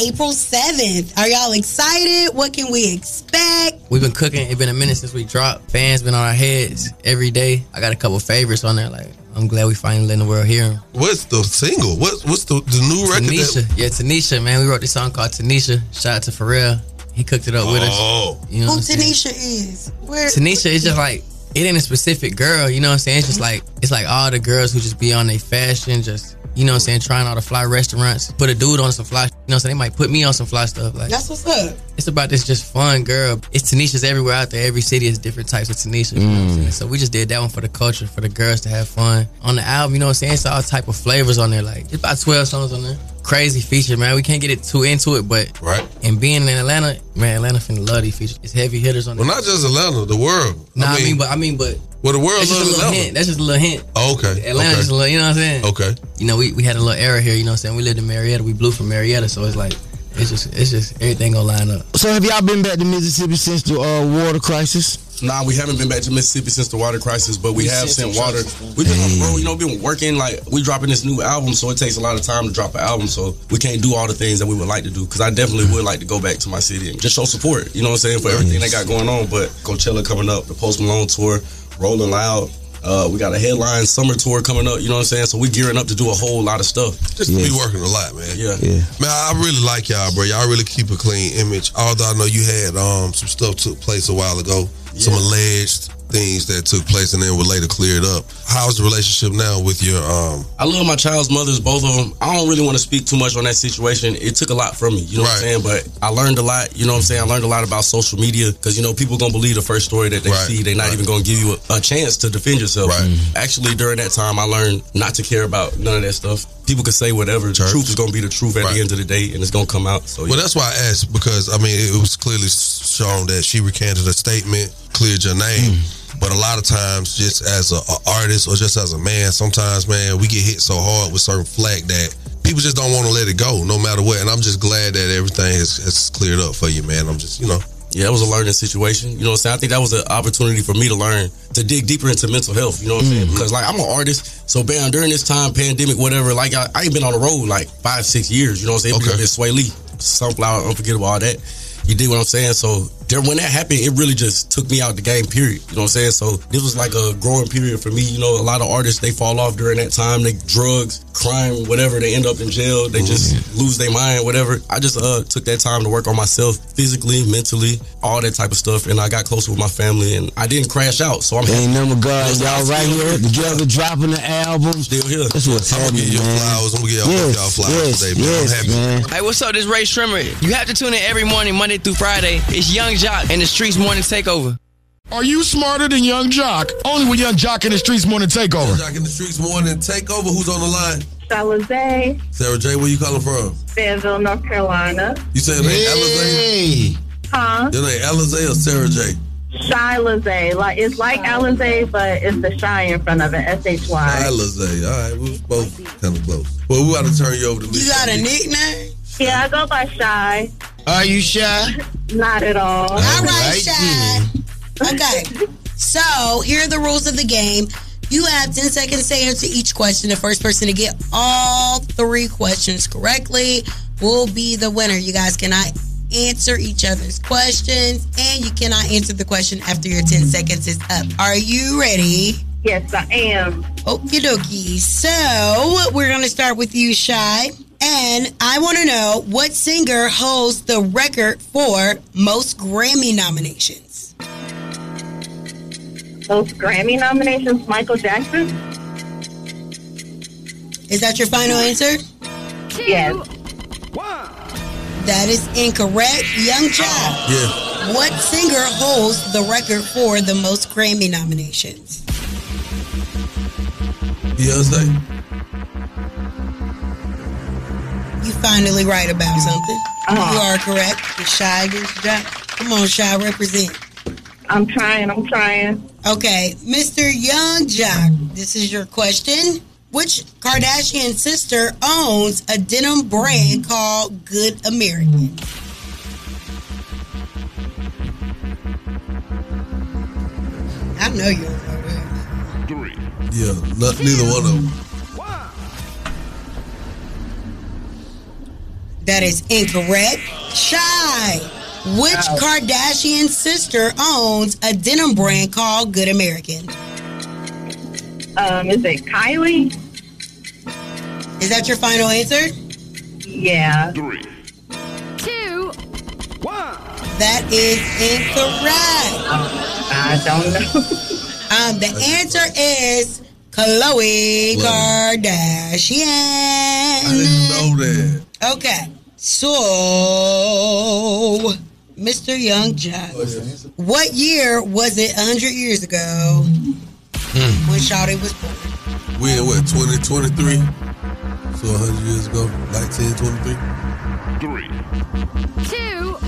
April 7th. Are y'all excited? What can we expect? We've been cooking. It's been a minute since we dropped. Fans been on our heads every day. I got a couple favorites on there. Like I'm glad we finally letting the world hear them. What's the single? What's what's the, the new record? Tanisha, That, yeah, Tanisha, man. We wrote this song called Tanisha. Shout out to Pharrell. He cooked it up with us. oh, You know Who what I'm saying? Tanisha is? Where? Tanisha is just like it ain't a specific girl, you know what I'm saying? It's just like it's like all the girls who just be on their fashion, just you know what I'm saying, trying all the fly restaurants. Put a dude on some fly, you know what They might put me on some fly stuff. Like That's what's up. it's about this just fun girl. It's Tanisha's everywhere out there. Every city has different types of Tanisha. You know what mm. So we just did that one for the culture, for the girls to have fun. On the album, you know what I'm saying? It's all type of flavors on there. Like it's about 12 songs on there. Crazy feature, man. We can't get it too into it, but right. and being in Atlanta, man, Atlanta finna love these features. It's heavy hitters on Well, there. not just Atlanta, the world. Nah, I mean, but I mean, but well, the world that's just a loves little Atlanta. hint. That's just a little hint. Oh, okay. Atlanta okay. just a little, you know what I'm saying? Okay. You know, we, we had a little era here, you know what I'm saying? We lived in Marietta. We blew from Marietta, so it's like it's just it's just everything gonna line up. So have y'all been back to Mississippi since the uh, water crisis? Nah, we haven't been back to Mississippi since the water crisis, but we, We have sent sent water. We've been on the road, you know, been working like we dropping this new album, so it takes a lot of time to drop an album. So we can't do all the things that we would like to do. Because I definitely would like to go back to my city and just show support. You know what I'm saying for everything they got going on. But Coachella coming up, the Post Malone tour, Rolling Loud. Uh, we got a headline summer tour coming up. You know what I'm saying? So we gearing up to do a whole lot of stuff. Just be working a lot, man. Yeah. Yeah. Man, I really like y'all, bro. Y'all really keep a clean image. Although I know you had um some stuff took place a while ago, some alleged things that took place and then were later cleared up. How's the relationship now with your um? I love my child's mothers, both of them. I don't really want to speak too much on that situation. It took a lot from me, you know what I'm saying? But I learned a lot, you know what I'm saying? I learned a lot about social media because, you know, people going to believe the first story that they Right, see. They're not even going to give you a, a chance to defend yourself. Right. Actually, during that time, I learned not to care about none of that stuff. people can say whatever. The truth is gonna be the truth at the end of the day, and it's gonna come out. So Well, that's why I asked because I mean it was clearly shown that she recanted her statement, cleared your name. Mm. But a lot of times, just as a, a artist or just as a man, sometimes man, we get hit so hard with certain flack that people just don't want to let it go, no matter what. And I'm just glad that everything has, has cleared up for you, man. I'm just you know. Yeah, it was a learning situation. You know what I'm saying? I think that was an opportunity for me to learn, to dig deeper into mental health. You know what I'm saying? Mm-hmm. Because, like, I'm an artist. So, bam, during this time, pandemic, whatever, like, I, I ain't been on the road like five, six years. You know what I'm saying? Okay. It's Swae Lee, Sunflower, Unforgettable, all that. You dig what I'm saying? So, there, when that happened, it really just took me out the game, period. You know what I'm saying? So, this was like a growing period for me. You know, a lot of artists, they fall off during that time. They drugs, crime, whatever. They end up in jail. They just lose their mind, whatever. I just uh, took that time to work on myself physically, mentally, all that type of stuff. And I got closer with my family and I didn't crash out. So I'm Ain't happy. number God, y'all right here together, dropping the album. Still here. That's what's I'm gonna happening, give you man. flowers. I'm gonna give y'all, Yes, y'all flowers yes, today, man. I'm happy. man. Hey, what's up? This Rae Sremmurd. You have to tune in every morning, Monday through Friday. It's Yung Joc and the Streetz Morning Takeover. Are you smarter than Yung Joc? Only with Yung Joc in the Streetz Morning Takeover. Joc in the Streetz morning takeover. Who's on the line? Shalazay, Sarah J. Where you calling from? Fayetteville, North Carolina. You saying name Alizé? Huh? Your name Alizé or Sarah J? Shy Lazay. Like it's like Alizé, but it's the shy in front of it. S H Y. Alizé. All right, we was both kind of close. Well, we got to turn you over to me. You got a nickname? Yeah, I go by Shy. Are you shy? Not at all. All right, Shy. Okay. So here are the rules of the game. You have 10 seconds to answer each question. The first person to get all three questions correctly will be the winner. You guys cannot answer each other's questions, and you cannot answer the question after your 10 seconds is up. Are you ready? Yes, I am. Okie dokie. So we're going to start with you, Shy. And I want to know what singer holds the record for most Grammy nominations? Most Grammy nominations, Michael Jackson. Is that your final answer? Yes. That is incorrect. Young Job. Yeah. What singer holds the record for the most Grammy nominations? Beyonce. You finally right about something. Uh-huh. You are correct. Shy against Job. Come on, Shy, represent. I'm trying. I'm trying. Okay, Mr. Yung Joc, this is your question. Which Kardashian sister owns a denim brand called Good American? I know you don't know that. Yeah, not, neither one of them. That is incorrect. Shy. Which Ow. Kardashian sister owns a denim brand called Good American? Um, is it Kylie? Is that your final answer? Yeah. Two. That is incorrect. I don't know. Um, the answer is Khloe Kardashian. I didn't know that. Okay, so Mr. Yung Joc, oh, what year was it? hundred years ago hmm. when Shawty was born. We in what, 2023? So 100 years ago, 1923? Three. Two.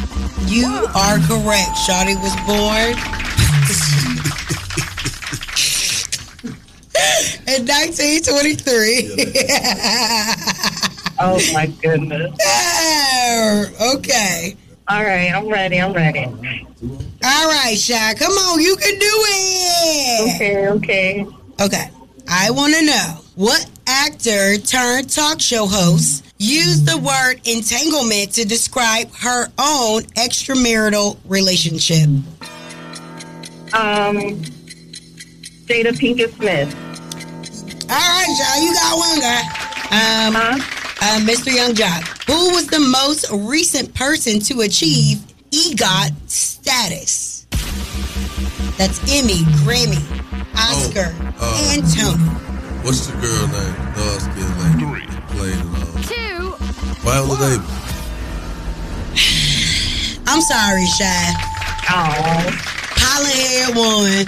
You are correct. Shawty was born in 1923. Oh my goodness. okay. All right, I'm ready. I'm ready. All right, Shy. Come on, you can do it. Okay, okay. Okay. I want to know what actor turned talk show host used the word entanglement to describe her own extramarital relationship. Um, Jada Pinkett Smith. All right, Shy, you got one guy. Um, uh, Mr. Yung Joc, who was the most recent person to achieve EGOT status? That's Emmy, Grammy, Oscar, uh, and Tony. What's the girl name? Dark skin lady. Played in uh, Two. Viola Davis. I'm sorry, Shy. Oh. Holland had one.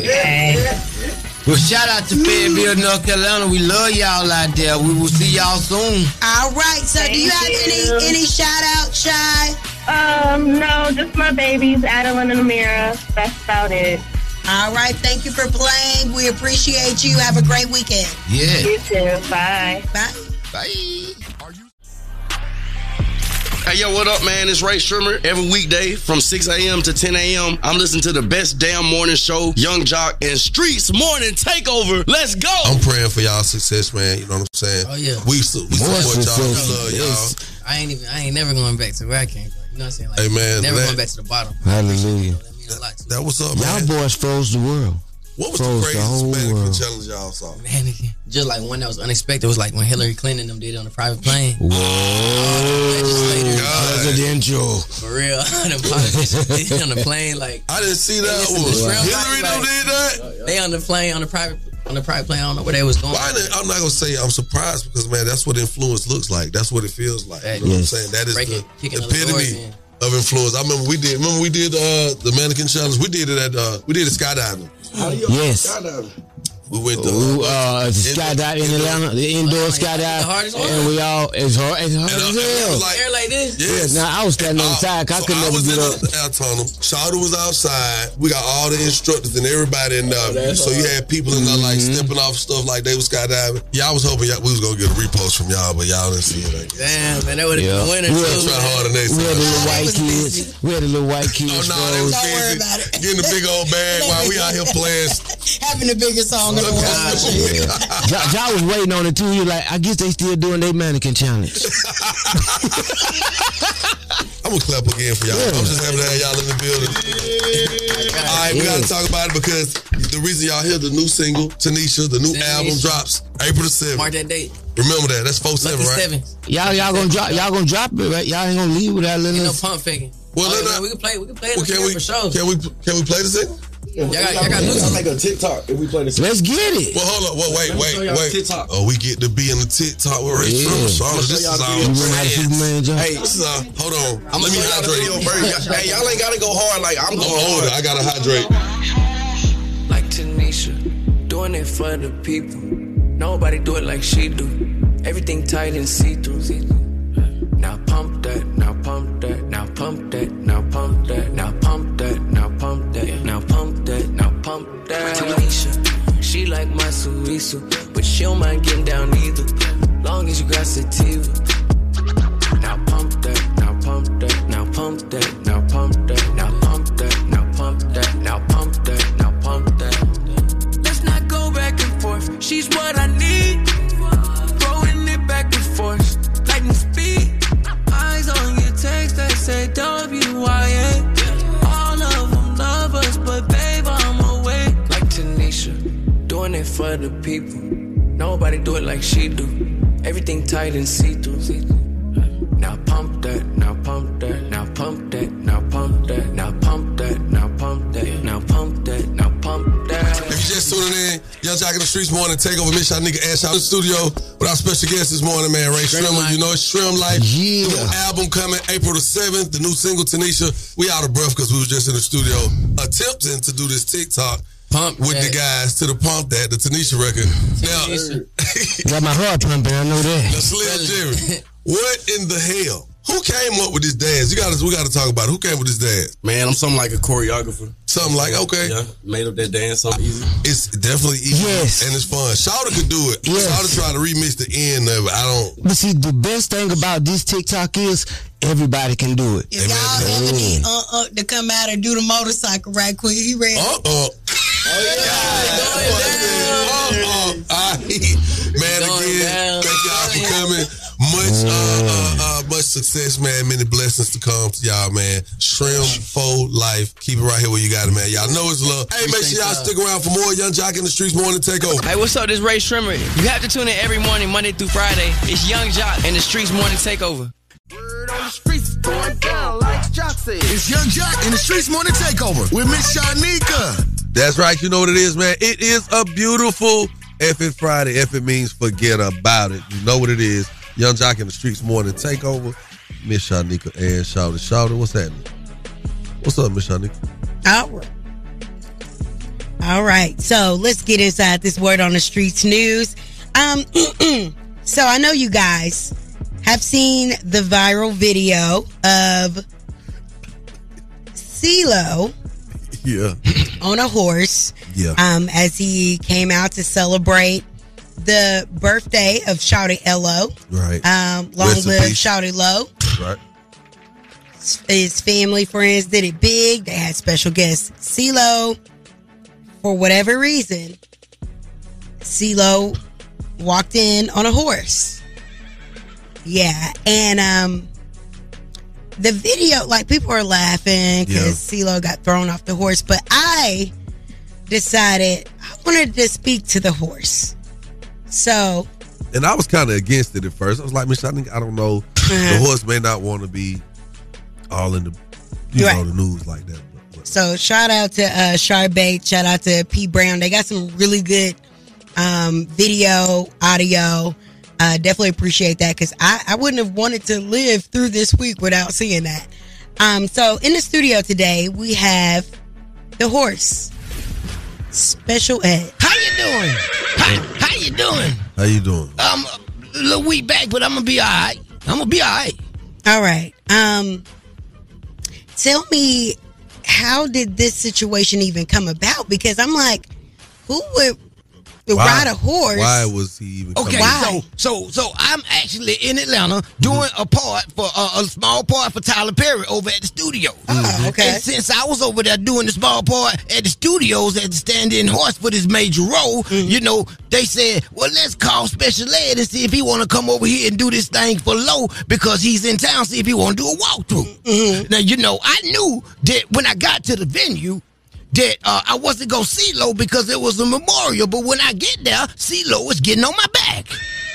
Okay. Well, shout out to Fayetteville, North Carolina. We love y'all out there. We will see y'all soon. All right. So, do you have any any shout out, Shy? Um, no, just my babies, Adeline and Amira. That's about it. All right. Thank you for playing. We appreciate you. Have a great weekend. Yeah. You too. Bye. Bye. Bye. Hey, yo, what up, man? It's Rae Sremmurd. Every weekday from 6 a.m. to 10 a.m., I'm listening to the best damn morning show, Yung Joc and Streetz Morning Takeover. Let's go. I'm praying for y'all success, man. You know what I'm saying? Oh, yeah. We, su- we More support y'all. We success. love y'all. I ain't even. I ain't never going back to where I came from. You know what I'm saying? Like, Hey, man, never that- going back to the bottom. Hallelujah. That was up, man. Y'all boys froze the world. What was froze the craziest whole mannequin world. challenge y'all saw? Mannequin. Just like one that was unexpected It was like when Hillary Clinton them did it on a private plane. Whoa! Presidential. For real. them politicians did it on the plane. Like I didn't see that one. Hillary like, them did that? They on the plane on the private on the private plane. I don't know where they was going. Why did- I'm not gonna say I'm surprised because man, that's what influence looks like. That's what it feels like. You know what I'm saying? That is Breaking- the kicking epitome of influence. I remember we did. Remember we did uh, the mannequin challenge. We did it at uh, we did it skydiving. Yes. We went to Ooh, uh, the skydive in Atlanta, the indoor skydive, and we all it's hard, it's hard as hell. Air like this. Yes. Now I was standing on the side, 'cause I So could I never was get in up. the air tunnel. Shawty was outside. We got all the instructors and everybody in there. that's so you had people in there like Mhm. stepping off stuff like they was skydiving. Yeah, I was hoping y'all, we was gonna get a repost from y'all, but y'all didn't see it. I guess. Damn, man, that would have Yeah. been winning. We too, Try man. harder next We had the little white kids. We had the little white kids. Oh no, they was froze. busy getting the big old bag while we out here playing. Having the biggest song in the world. Ja, ja was waiting on it too. He was like, I guess they still doing their mannequin challenge. I'm gonna clap again for y'all. I'm just happy to have y'all in the building. All right, we gotta talk about it because the reason y'all hear the new single, Tanisha, the new album drops April the 7th. Mark that date. Remember that. That's 4 7, Lucky right? seven. Y'all, y'all gonna drop, y'all gonna drop it, right? Y'all ain't gonna leave without letting Ain't no pump faking. Well, Oh, let man, we can play. We can play it Well, can we for sure. can we can we play the single? Y'all got, y'all got new make a TikTok if we play this. Let's get it. Well, hold on. Well, wait, wait, wait. TikTok. Oh, we get to be in the TikTok with Ray Yeah. Shrimmer. Oh, so this is y'all our video. You remember how the Superman jump? Hey, this is our. Hold on. I'm Let me gonna show y'all the video hydrate. Hey, y'all ain't gotta go hard like I'm I'm going older. hard. I gotta hydrate. like Tanisha, doing it for the people. Nobody do it like she do. Everything tight and see through. Now pump suisu, but she don't mind getting down either. Long as you got sativa. Now pump that, now pump that, now pump that, now pump that, now pump that, now pump that, now pump that, now pump that. Let's not go back and forth. She's what I need. For the people. Nobody do it like she do. Everything tight and see-through. Now pump that, now pump that, now pump that, now pump that, now pump that, now pump that, now pump that, now pump that. If you just tuning in, Yung Joc in the Streetz morning, take over Miss Nigga Ash out of the studio with our special guest this morning, man, Ray Shrimp Shrimmer. Life. You know it's Shrimp Life. Yeah. New album coming April the 7th, the new single Tanisha. We out of breath because we was just in the studio attempting to do this TikTok Pump with the guys to the pump that, the Tanisha record. Now, Got my heart pumping. I know that. now Slim Jxmmi, what in the hell? Who came up with this dance? You got to we got to talk about it. Who came with this dance? Man, I'm something like a choreographer. Something like okay, Yeah, made up that dance something easy. it's definitely easy Yes. and it's fun. Shawty could do it. Yes. Shawty tried to remix the end of it. I don't. But see, the best thing about this TikTok is everybody can do it. If y'all ever need uh uh to come out and do the motorcycle right quick, he ready. Uh uh. Man, again, down. thank y'all for coming. Much, uh, uh, uh, much success, man. Many blessings to come to y'all, man. Shrimp, Fold Life. Keep it right here where you got it, man. Y'all know it's love. Hey, make sure y'all stick around for more Yung Joc in the Streetz morning takeover. Hey, what's up? This Rae Sremmurd. You have to tune in every morning, Monday through Friday. It's Yung Joc and the Streetz Morning Takeover. It's Yung Joc in the Streetz Morning Takeover with Miss Shyneka. That's right. You know what it is, man. It is a beautiful F it Friday. F it means forget about it. You know what it is. Yung Joc in the Streetz morning takeover. Miss Shyneka and Shawty. Shawty, what's happening? What's up, Miss Shyneka? All right. All right, so let's get inside this word on the streets news. Um, so I know you guys have seen the viral video of CeeLo Yeah. on a horse Yeah. um, as he came out to celebrate the birthday of Shawty Lo. Right. Um, long Rest live. Shawty Lo. Right. His family, friends did it big. They had special guests. CeeLo, for whatever reason, CeeLo walked in on a horse. Yeah, and um, the video, like people are laughing because CeeLo got thrown off the horse, but I decided I wanted to speak to the horse. So And I was kind of against it at first. I was like, Miss, I think I don't know. Uh-huh. The horse may not want to be all in the, you know, the news like that. So shout out to uh Char Bates, shout out to P Brown. They got some really good um video, audio. Uh definitely appreciate that because I, I wouldn't have wanted to live through this week without seeing that. Um so in the studio today we have the horse. Special ed. How you doing? How, how you doing? How you doing? Um, a little week back, but I'm gonna be all right. I'm gonna be all right. All right. Um tell me how did this situation even come about? Because I'm like, who would ride a horse? Why was he even Okay, coming? so so so I'm actually in Atlanta doing a part for uh, a small part for Tyler Perry over at the studio. Oh, okay. And since I was over there doing the small part at the studios at the stand-in horse for this major role, Mm-hmm. you know, they said, well, let's call Special Ed and see if he want to come over here and do this thing for low because he's in town. See if he want to do a walkthrough. Mm-hmm. Now, you know, I knew that when I got to the venue. That uh, I wasn't gonna see Lo because it was a memorial, but when I get there, see Lo was getting on my back.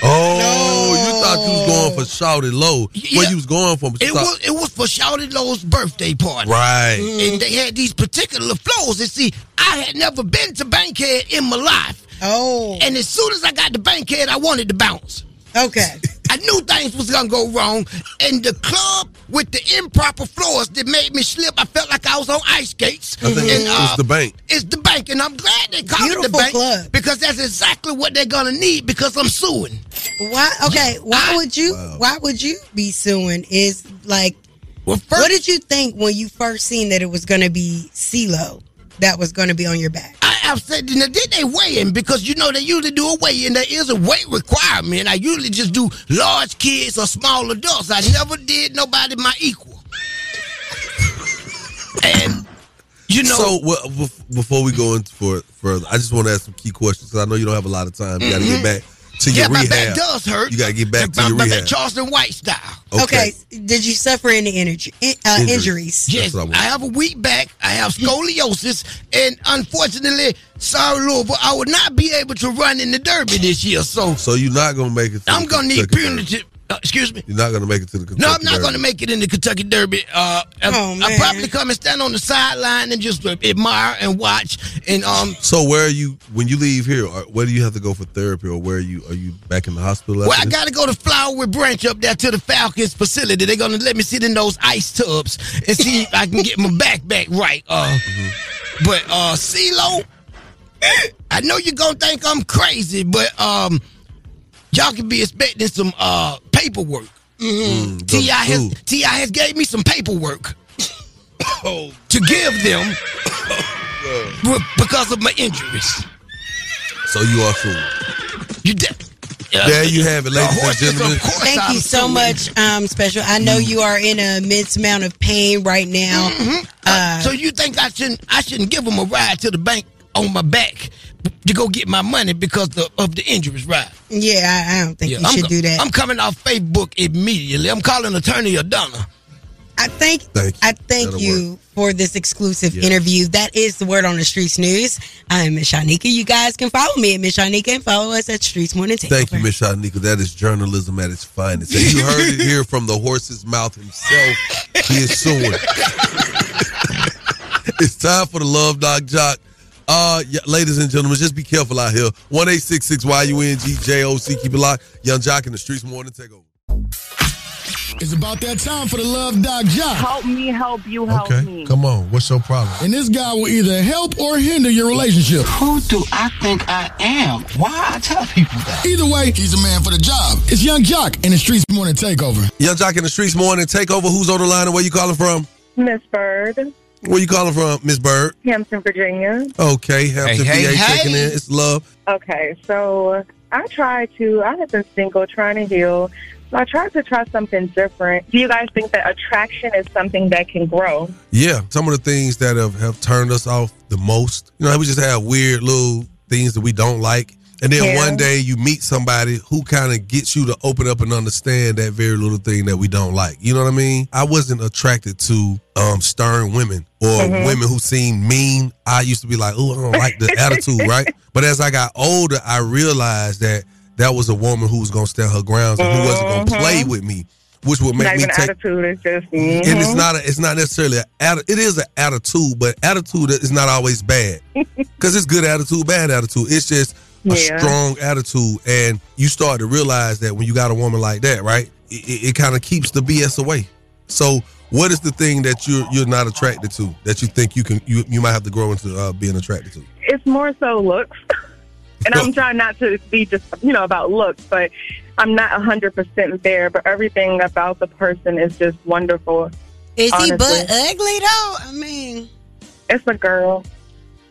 Oh, you thought you was going for Shawty Lo. Where you was going for? It was it was for Shawty Lo's birthday party. Right. And they had these particular flows. And see, I had never been to Bankhead in my life. Oh. And as soon as I got to Bankhead, I wanted to bounce. Okay. I knew things was gonna go wrong. And the club with the improper floors that made me slip, I felt like I was on ice skates. I think and, it was the uh, bank. It's the bank, and I'm glad they called it the bank club. because that's exactly what they're gonna need because I'm suing. Why? Okay. Why would you? Why would you be suing? Is like, what did you think when you first seen that it was going to be CeeLo that was going to be on your back? I, I said, now, did they weigh in? Because you know they usually do a weigh in. There is a weight requirement. I usually just do large kids or small adults. I never did nobody my equal. And you know, So well, before we go into for further, I just want to ask some key questions because I know you don't have a lot of time. You got to Mhm. get back to yeah, your my back does hurt. You got to get back to My- your my rehab. Charleston White style. Okay. Did you suffer any energy, uh, Injuries. injuries? Yes, I, have a weak back. I have scoliosis, and unfortunately, sorry, Lord, but I would not be able to run in the Derby this year. So, So you're not gonna make it. I'm gonna need Kentucky punitive. Uh, excuse me. You're not gonna make it to the Kentucky No, I'm not going to make it in the Kentucky Derby. Uh, I, Oh, I man. probably come and stand on the sideline and just uh, admire and watch. And um, So where are you when you leave here? Or where do you have to go for therapy, or where are you are you back in the hospital? well, I got to go to Flowery Branch up there to the Falcons facility. They're going to let me sit in those ice tubs and see if I can get my back back right. Uh, but uh, CeeLo, I know you're gonna think I'm crazy, but um, y'all can be expecting some uh paperwork. Mm-hmm. Mm, Ti has Ti has gave me some paperwork to give them be- because of my injuries. So you are suing. You de- There you have it, ladies and gentlemen. Thank you so much, um, Special. I know you are in an immense amount of pain right now. Uh, so you think I shouldn't I shouldn't give them a ride to the bank on my back to go get my money because the, of the injuries, right? Yeah, I, I don't think you I'm should go- do that. I'm coming off Facebook immediately. I'm calling Attorney Adonna. I thank Thank you. I thank That'll you for this exclusive Yeah. interview. That is the word on the streets news. I'm Miss Shyneka. You guys can follow me at Miss Shyneka and follow us at Streetz Morning Takeover. Thank you, Miss Shyneka. That is journalism at its finest. And you heard it here from the horse's mouth himself. He is suing. it's time for the Love Dog Joc. Uh, yeah, ladies and gentlemen, just be careful out here. One eight six six Y U N G J O C. Keep it locked. Yung Joc in the Streetz morning takeover. It's about that time for the Love Doc Joc. Help me help you help Okay, me. come on. What's your problem? And this guy will either help or hinder your relationship. Who do I think I am? Why I tell people that? Either way, he's a man for the job. It's Yung Joc in the Streetz Morning Takeover. Yung Joc in the Streetz morning takeover. Who's on the line and where you calling from? Miss Bird, Where you calling from, Miss Bird? Hampton, Virginia. Okay, Hampton, Hey, hey, VA checking hey. in. It's love. Okay, so uh, I tried to, I have been single, trying to heal. So I tried to try something different. Do you guys think that attraction is something that can grow? Yeah, some of the things that have, have turned us off the most. You know, we just have weird little things that we don't like. And then one day you meet somebody who kind of gets you to open up and understand that very little thing that we don't like. You know what I mean? I wasn't attracted to um, stern women or Mhm. women who seemed mean. I used to be like, oh, I don't like the attitude, right? But as I got older, I realized that that was a woman who was going to stand her grounds and who wasn't going to Mhm. play with me, which would make Not me take attitude, it's just. and it's mhm. not a, it's not necessarily a, it is an attitude but attitude is not always bad because it's good attitude bad attitude it's just a strong attitude and you start to realize that when you got a woman like that right it, it, it kind of keeps the bs away so what is the thing that you're you're not attracted to that you think you can you, you might have to grow into uh, being attracted to It's more so looks. and I'm trying not to be just, you know, about looks, but I'm not 100% there. But everything about the person is just wonderful. Is he honestly. butt ugly though? I mean, It's a girl.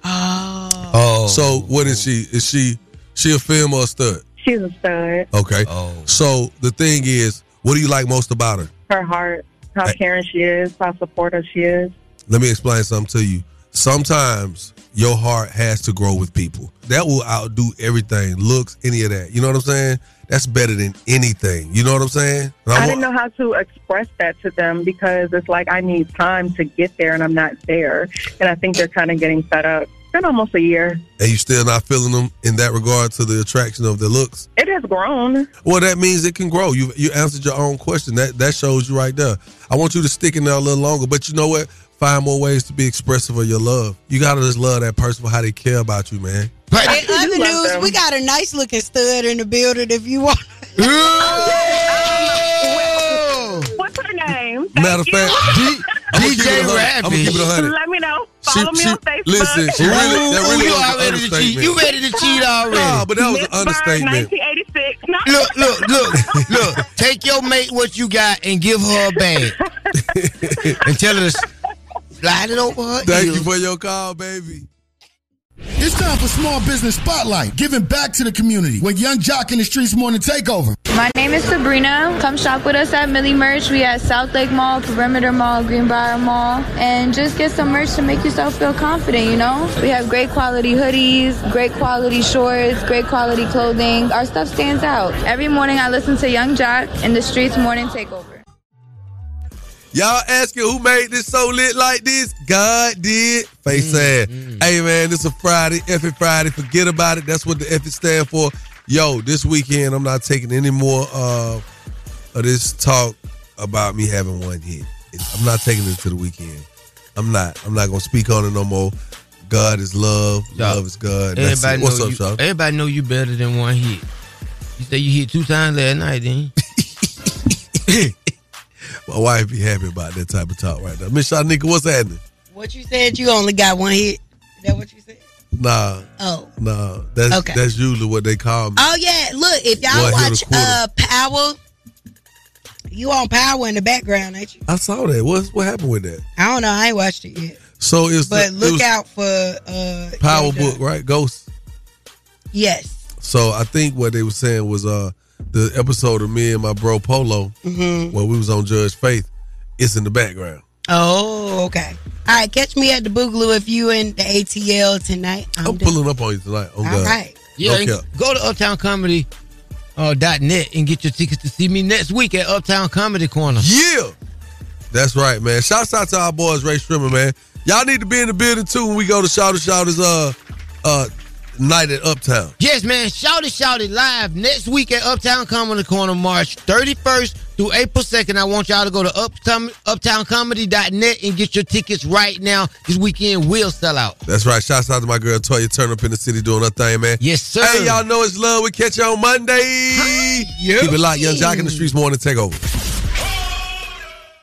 Oh. oh so what is she is she she a film or a stud She's a stud. okay oh so the thing is what do you like most about her Her heart, how caring she is, how supportive she is. let me explain something to you. Sometimes your heart has to grow with people. That will outdo everything, looks, any of that. You know what I'm saying? That's better than anything. You know what I'm saying? I wa- didn't know how to express that to them because it's like I need time to get there and I'm not there. And I think they're kind of getting fed up. It's been almost a year. and you still not feeling them in that regard to the attraction of their looks. It has grown. Well, that means it can grow. You you answered your own question. That that shows you right there. I want you to stick in there a little longer, but you know what? Find more ways to be expressive of your love. You gotta just love that person for how they care about you, man. In other news, we got a nice looking stud in the building if you want. What's her name? Matter of fact, DJ I'm gonna keep it a hundred. Let me know. She- Follow me she- on Facebook. Listen, she really, that really you was an already to cheat. You ready to cheat already? Nah, but that was an Miss Bird, understatement. 1986. No. Look, look, look, look. Take your mate what you got and give her a bag. and tell her to slide it over her Thank ears. you for your call, baby. It's time for Small Business Spotlight, giving back to the community with Yung Joc in the Streetz Morning Takeover. My name is Sabrina. Come shop with us at Millie Merch. We at South Lake Mall, Perimeter Mall, Greenbriar Mall, and just get some merch to make yourself feel confident, you know? We have great quality hoodies, great quality shorts, great quality clothing. Our stuff stands out. Every morning I listen to Yung Joc in the Streetz Morning Takeover. Y'all asking who made this so lit like this? God did. Face sad. Hey man, this a Friday, effing Friday. Forget about it. That's what the F it stand for. Yo, this weekend I'm not taking any more uh, of this talk about me having one hit. I'm not taking it to the weekend. I'm not. I'm not gonna speak on it no more. God is love. Love is God. Everybody. What's know up, you, Sean? Everybody know you better than one hit. You say you hit two times last night, then. My wife be happy about that type of talk right now. Miss Shyneka, what's happening? What you said? You only got one hit. Is that what you said? Nah. Oh. Nah. That's Okay. that's usually what they call me. Oh yeah, look if y'all One watch uh Power, you on Power in the background, ain't you? I saw that. What what happened with that? I don't know. I ain't watched it yet, So it's but the, look it out for uh Power Book, right? Ghost. Yes. So I think what they were saying was uh the episode of me and my bro Polo Mhm. when we was on Judge Faith. It's in the background. Oh, okay. All right, catch me at the Boogaloo if you in the ATL tonight. I'm, I'm pulling up on you tonight. Oh All God. right. Yeah, Okay. go to Uptown Comedy uh, dot net and get your tickets to see me next week at Uptown Comedy Corner. Yeah. That's right, man. Shouts out to our boys, Rae Sremmurd, man. Y'all need to be in the building too when we go to Shout Shouters uh uh night at Uptown. Yes, man. Shout it, shout it live next week at Uptown Comedy Corner, March 31st through April 2nd. I want y'all to go to uptown, uptowncomedy.net and get your tickets right now. This weekend will sell out. That's right. Shouts out to my girl Toya Turn up in the city doing her thing, man. Yes, sir. Hey, y'all know it's love. We catch you on Monday. Keep it locked. Yung Joc in the Streetz morning take over.